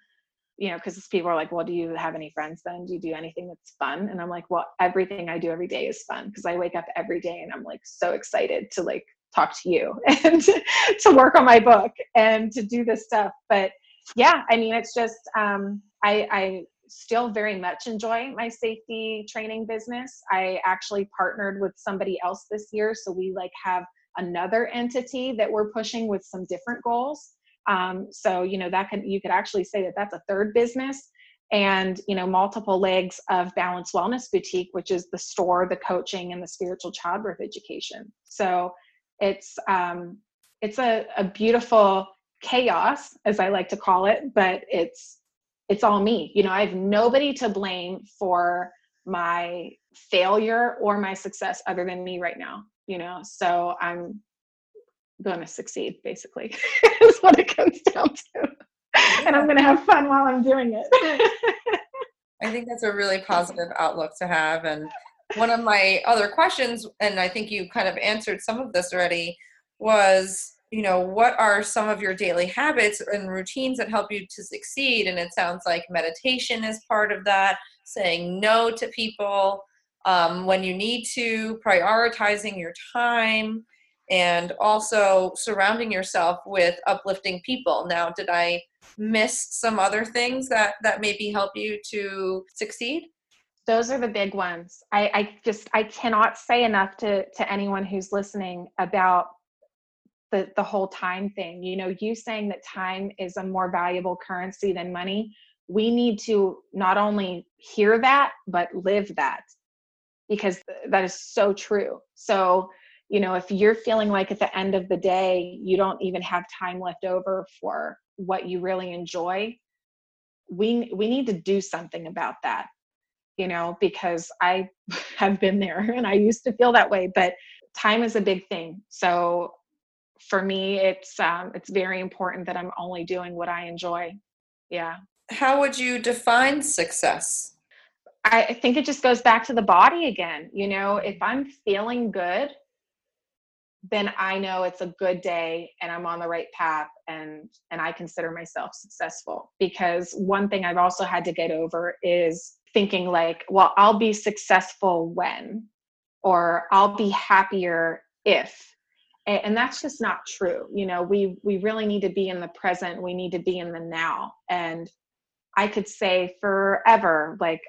you know, because people are like, well, do you have any friends then? Do you do anything that's fun? And I'm like, well, everything I do every day is fun because I wake up every day and I'm like so excited to like talk to you [laughs] and to work on my book and to do this stuff. But yeah, I mean, it's just, um, I, I still very much enjoy my safety training business. I actually partnered with somebody else this year. So we like have another entity that we're pushing with some different goals. Um, so you know that can you could actually say that that's a third business and you know multiple legs of balance wellness boutique which is the store the coaching and the spiritual childbirth education so it's um it's a, a beautiful chaos as i like to call it but it's it's all me. You know i have nobody to blame for my failure or my success other than me right now you know? So i'm going to succeed basically [laughs] is what it comes down to. And i'm going to have fun while i'm doing it. I think that's a really positive outlook to have. And one of my other questions and i think you kind of answered some of this already was you know what are some of your daily habits and routines that help you to succeed and it sounds like meditation is part of that saying no to people um, when you need to prioritizing your time and also surrounding yourself with uplifting people. Now, did I miss some other things that that maybe help you to succeed? Those are the big ones. I, I just I cannot say enough to to anyone who's listening about the the whole time thing. You know, you saying that time is a more valuable currency than money. We need to not only hear that but live that because that is so true. So you know if you're feeling like at the end of the day you don't even have time left over for what you really enjoy we we need to do something about that you know because i [laughs] have been there and i used to feel that way but time is a big thing so for me it's um it's very important that i'm only doing what i enjoy. Yeah. How would you define success? I think it just goes back to the body again. You know, if I'm feeling good, then I know it's a good day and I'm on the right path and and I consider myself successful. Because one thing I've also had to get over is thinking like well I'll be successful when or I'll be happier if and that's just not true you know we we really need to be in the present we need to be in the now and I could say forever like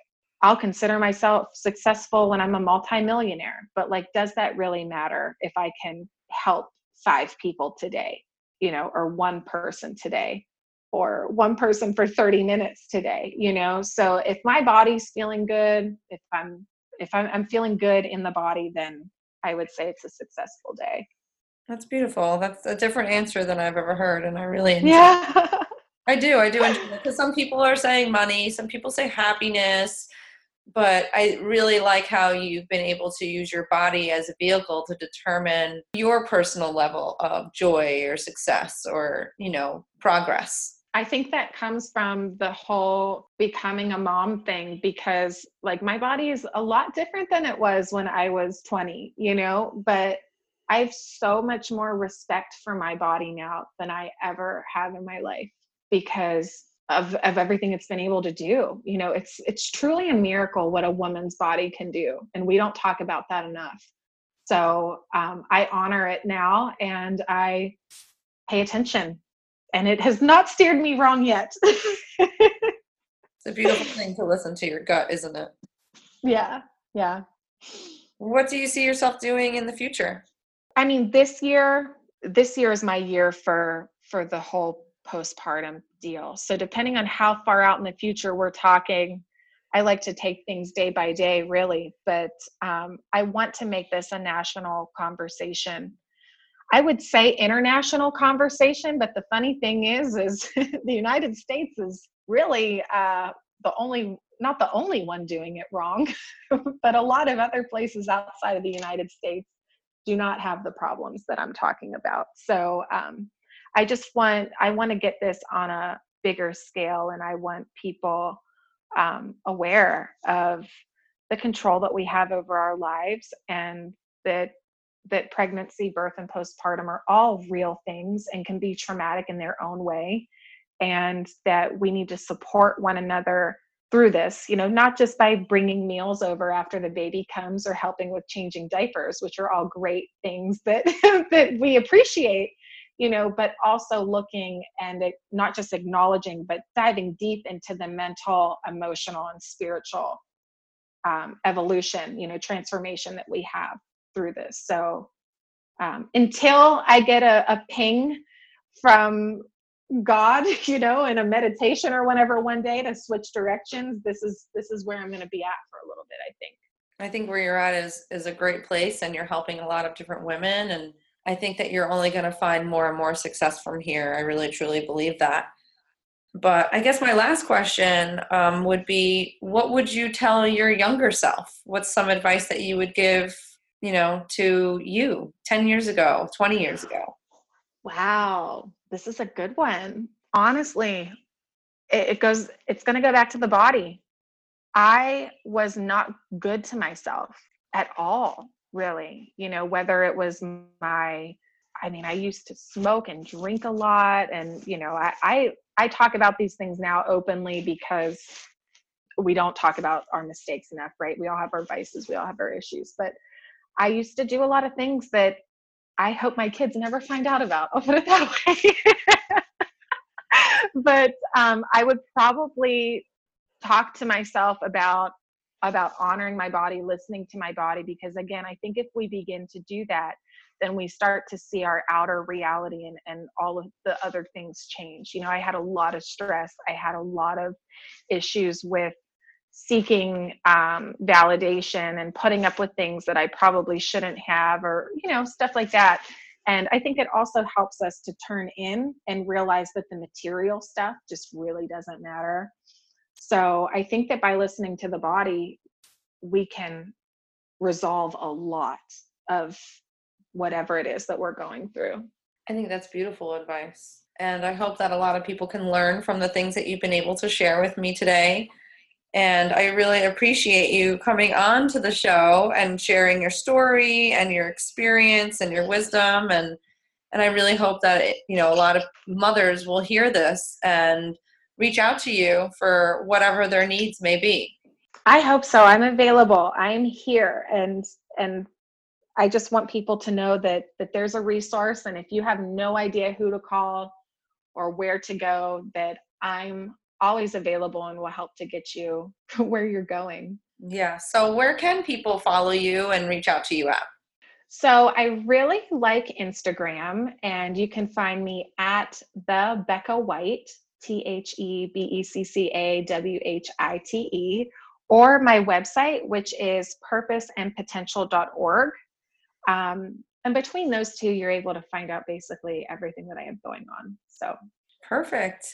I'll consider myself successful when I'm a multimillionaire. But like, does that really matter if I can help five people today, you know, or one person today, or one person for 30 minutes today, you know? So if my body's feeling good, if I'm if I'm, I'm feeling good in the body, then I would say it's a successful day. That's beautiful. That's a different answer than I've ever heard, and I really enjoy. Yeah. [laughs] I do. I do enjoy it because some people are saying money, some people say happiness, but I really like how you've been able to use your body as a vehicle to determine your personal level of joy or success or, you know, progress. I think that comes from the whole becoming a mom thing because, like, my body is a lot different than it was when I was 20, you know, but I have so much more respect for my body now than I ever have in my life because of, of everything it's been able to do. You know it's it's truly a miracle what a woman's body can do and we don't talk about that enough. So um, i honor it now and i pay attention and it has not steered me wrong yet. [laughs] It's a beautiful thing to listen to your gut isn't it? Yeah yeah. What do you see yourself doing in the future i mean this year this year is my year for for the whole postpartum deal. So, depending on how far out in the future we're talking, I like to take things day by day, really. But um, I want to make this a national conversation. I would say international conversation, but the funny thing is, is [laughs] the United States is really uh, the only not the only one doing it wrong, [laughs] but a lot of other places outside of the United States do not have the problems that I'm talking about. So um, I just want I want to get this on a bigger scale, and I want people um, aware of the control that we have over our lives, and that that pregnancy, birth, and postpartum are all real things and can be traumatic in their own way, and that we need to support one another through this you know not just by bringing meals over after the baby comes or helping with changing diapers which are all great things that [laughs] that we appreciate you know but also looking and not just acknowledging but diving deep into the mental emotional and spiritual um, evolution you know transformation that we have through this. So um, until i get a, a ping from God, [laughs] you know, in a meditation or whenever one day to switch directions, this is this is where I'm going to be at for a little bit, I think. I think where you're at is is a great place and you're helping a lot of different women and I think that you're only going to find more and more success from here. I really truly believe that. But I guess my last question um, would be what would you tell your younger self? What's some advice that you would give, you know, to you 10 years ago, 20 years ago? Wow, this is a good one. Honestly, it, it goes, it's going to go back to the body. I was not good to myself at all, really. You know, whether it was my, I mean, I used to smoke and drink a lot. And, you know, I, I, I talk about these things now openly because we don't talk about our mistakes enough, right? We all have our vices, we all have our issues. But I used to do a lot of things that I hope my kids never find out about. I'll put it that way. [laughs] but um, I would probably talk to myself about about honoring my body, listening to my body, because again, I think if we begin to do that, then we start to see our outer reality and, and all of the other things change. You know, I had a lot of stress. I had a lot of issues with seeking um, validation and putting up with things that I probably shouldn't have, or, you know, stuff like that. And I think it also helps us to turn in and realize that the material stuff just really doesn't matter. So I think that by listening to the body, we can resolve a lot of whatever it is that we're going through. I think that's beautiful advice. And I hope that a lot of people can learn from the things that you've been able to share with me today. And I really appreciate you coming on to the show and sharing your story and your experience and your wisdom. And, and I really hope that, it, you know, a lot of mothers will hear this and reach out to you for whatever their needs may be. I hope so. I'm available. I'm here. And, and I just want people to know that, that there's a resource. And if you have no idea who to call or where to go, that I'm always available and will help to get you [laughs] where you're going. Yeah. So, where can people follow you and reach out to you at? So, I really like Instagram, and you can find me at the Becca White, T H E B E C C A W H I T E, or my website, which is purposeandpotential.org. Um, and between those two, you're able to find out basically everything that I have going on. So, perfect.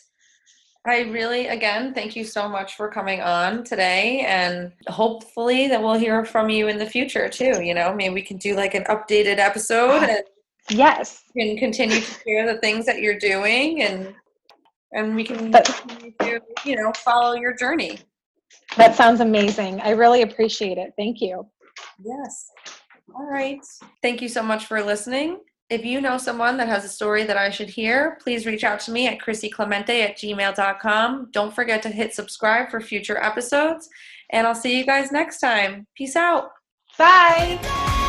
I really, again, thank you so much for coming on today. And hopefully that we'll hear from you in the future too. You know, maybe we can do like an updated episode and [laughs] yes, can continue to share the things that you're doing and and we can continue to, you know, follow your journey. That sounds amazing. I really appreciate it. Thank you. Yes. All right. Thank you so much for listening. If you know someone that has a story that I should hear, please reach out to me at chrissyclemente at gmail.com. Don't forget to hit subscribe for future episodes, and I'll see you guys next time. Peace out. Bye.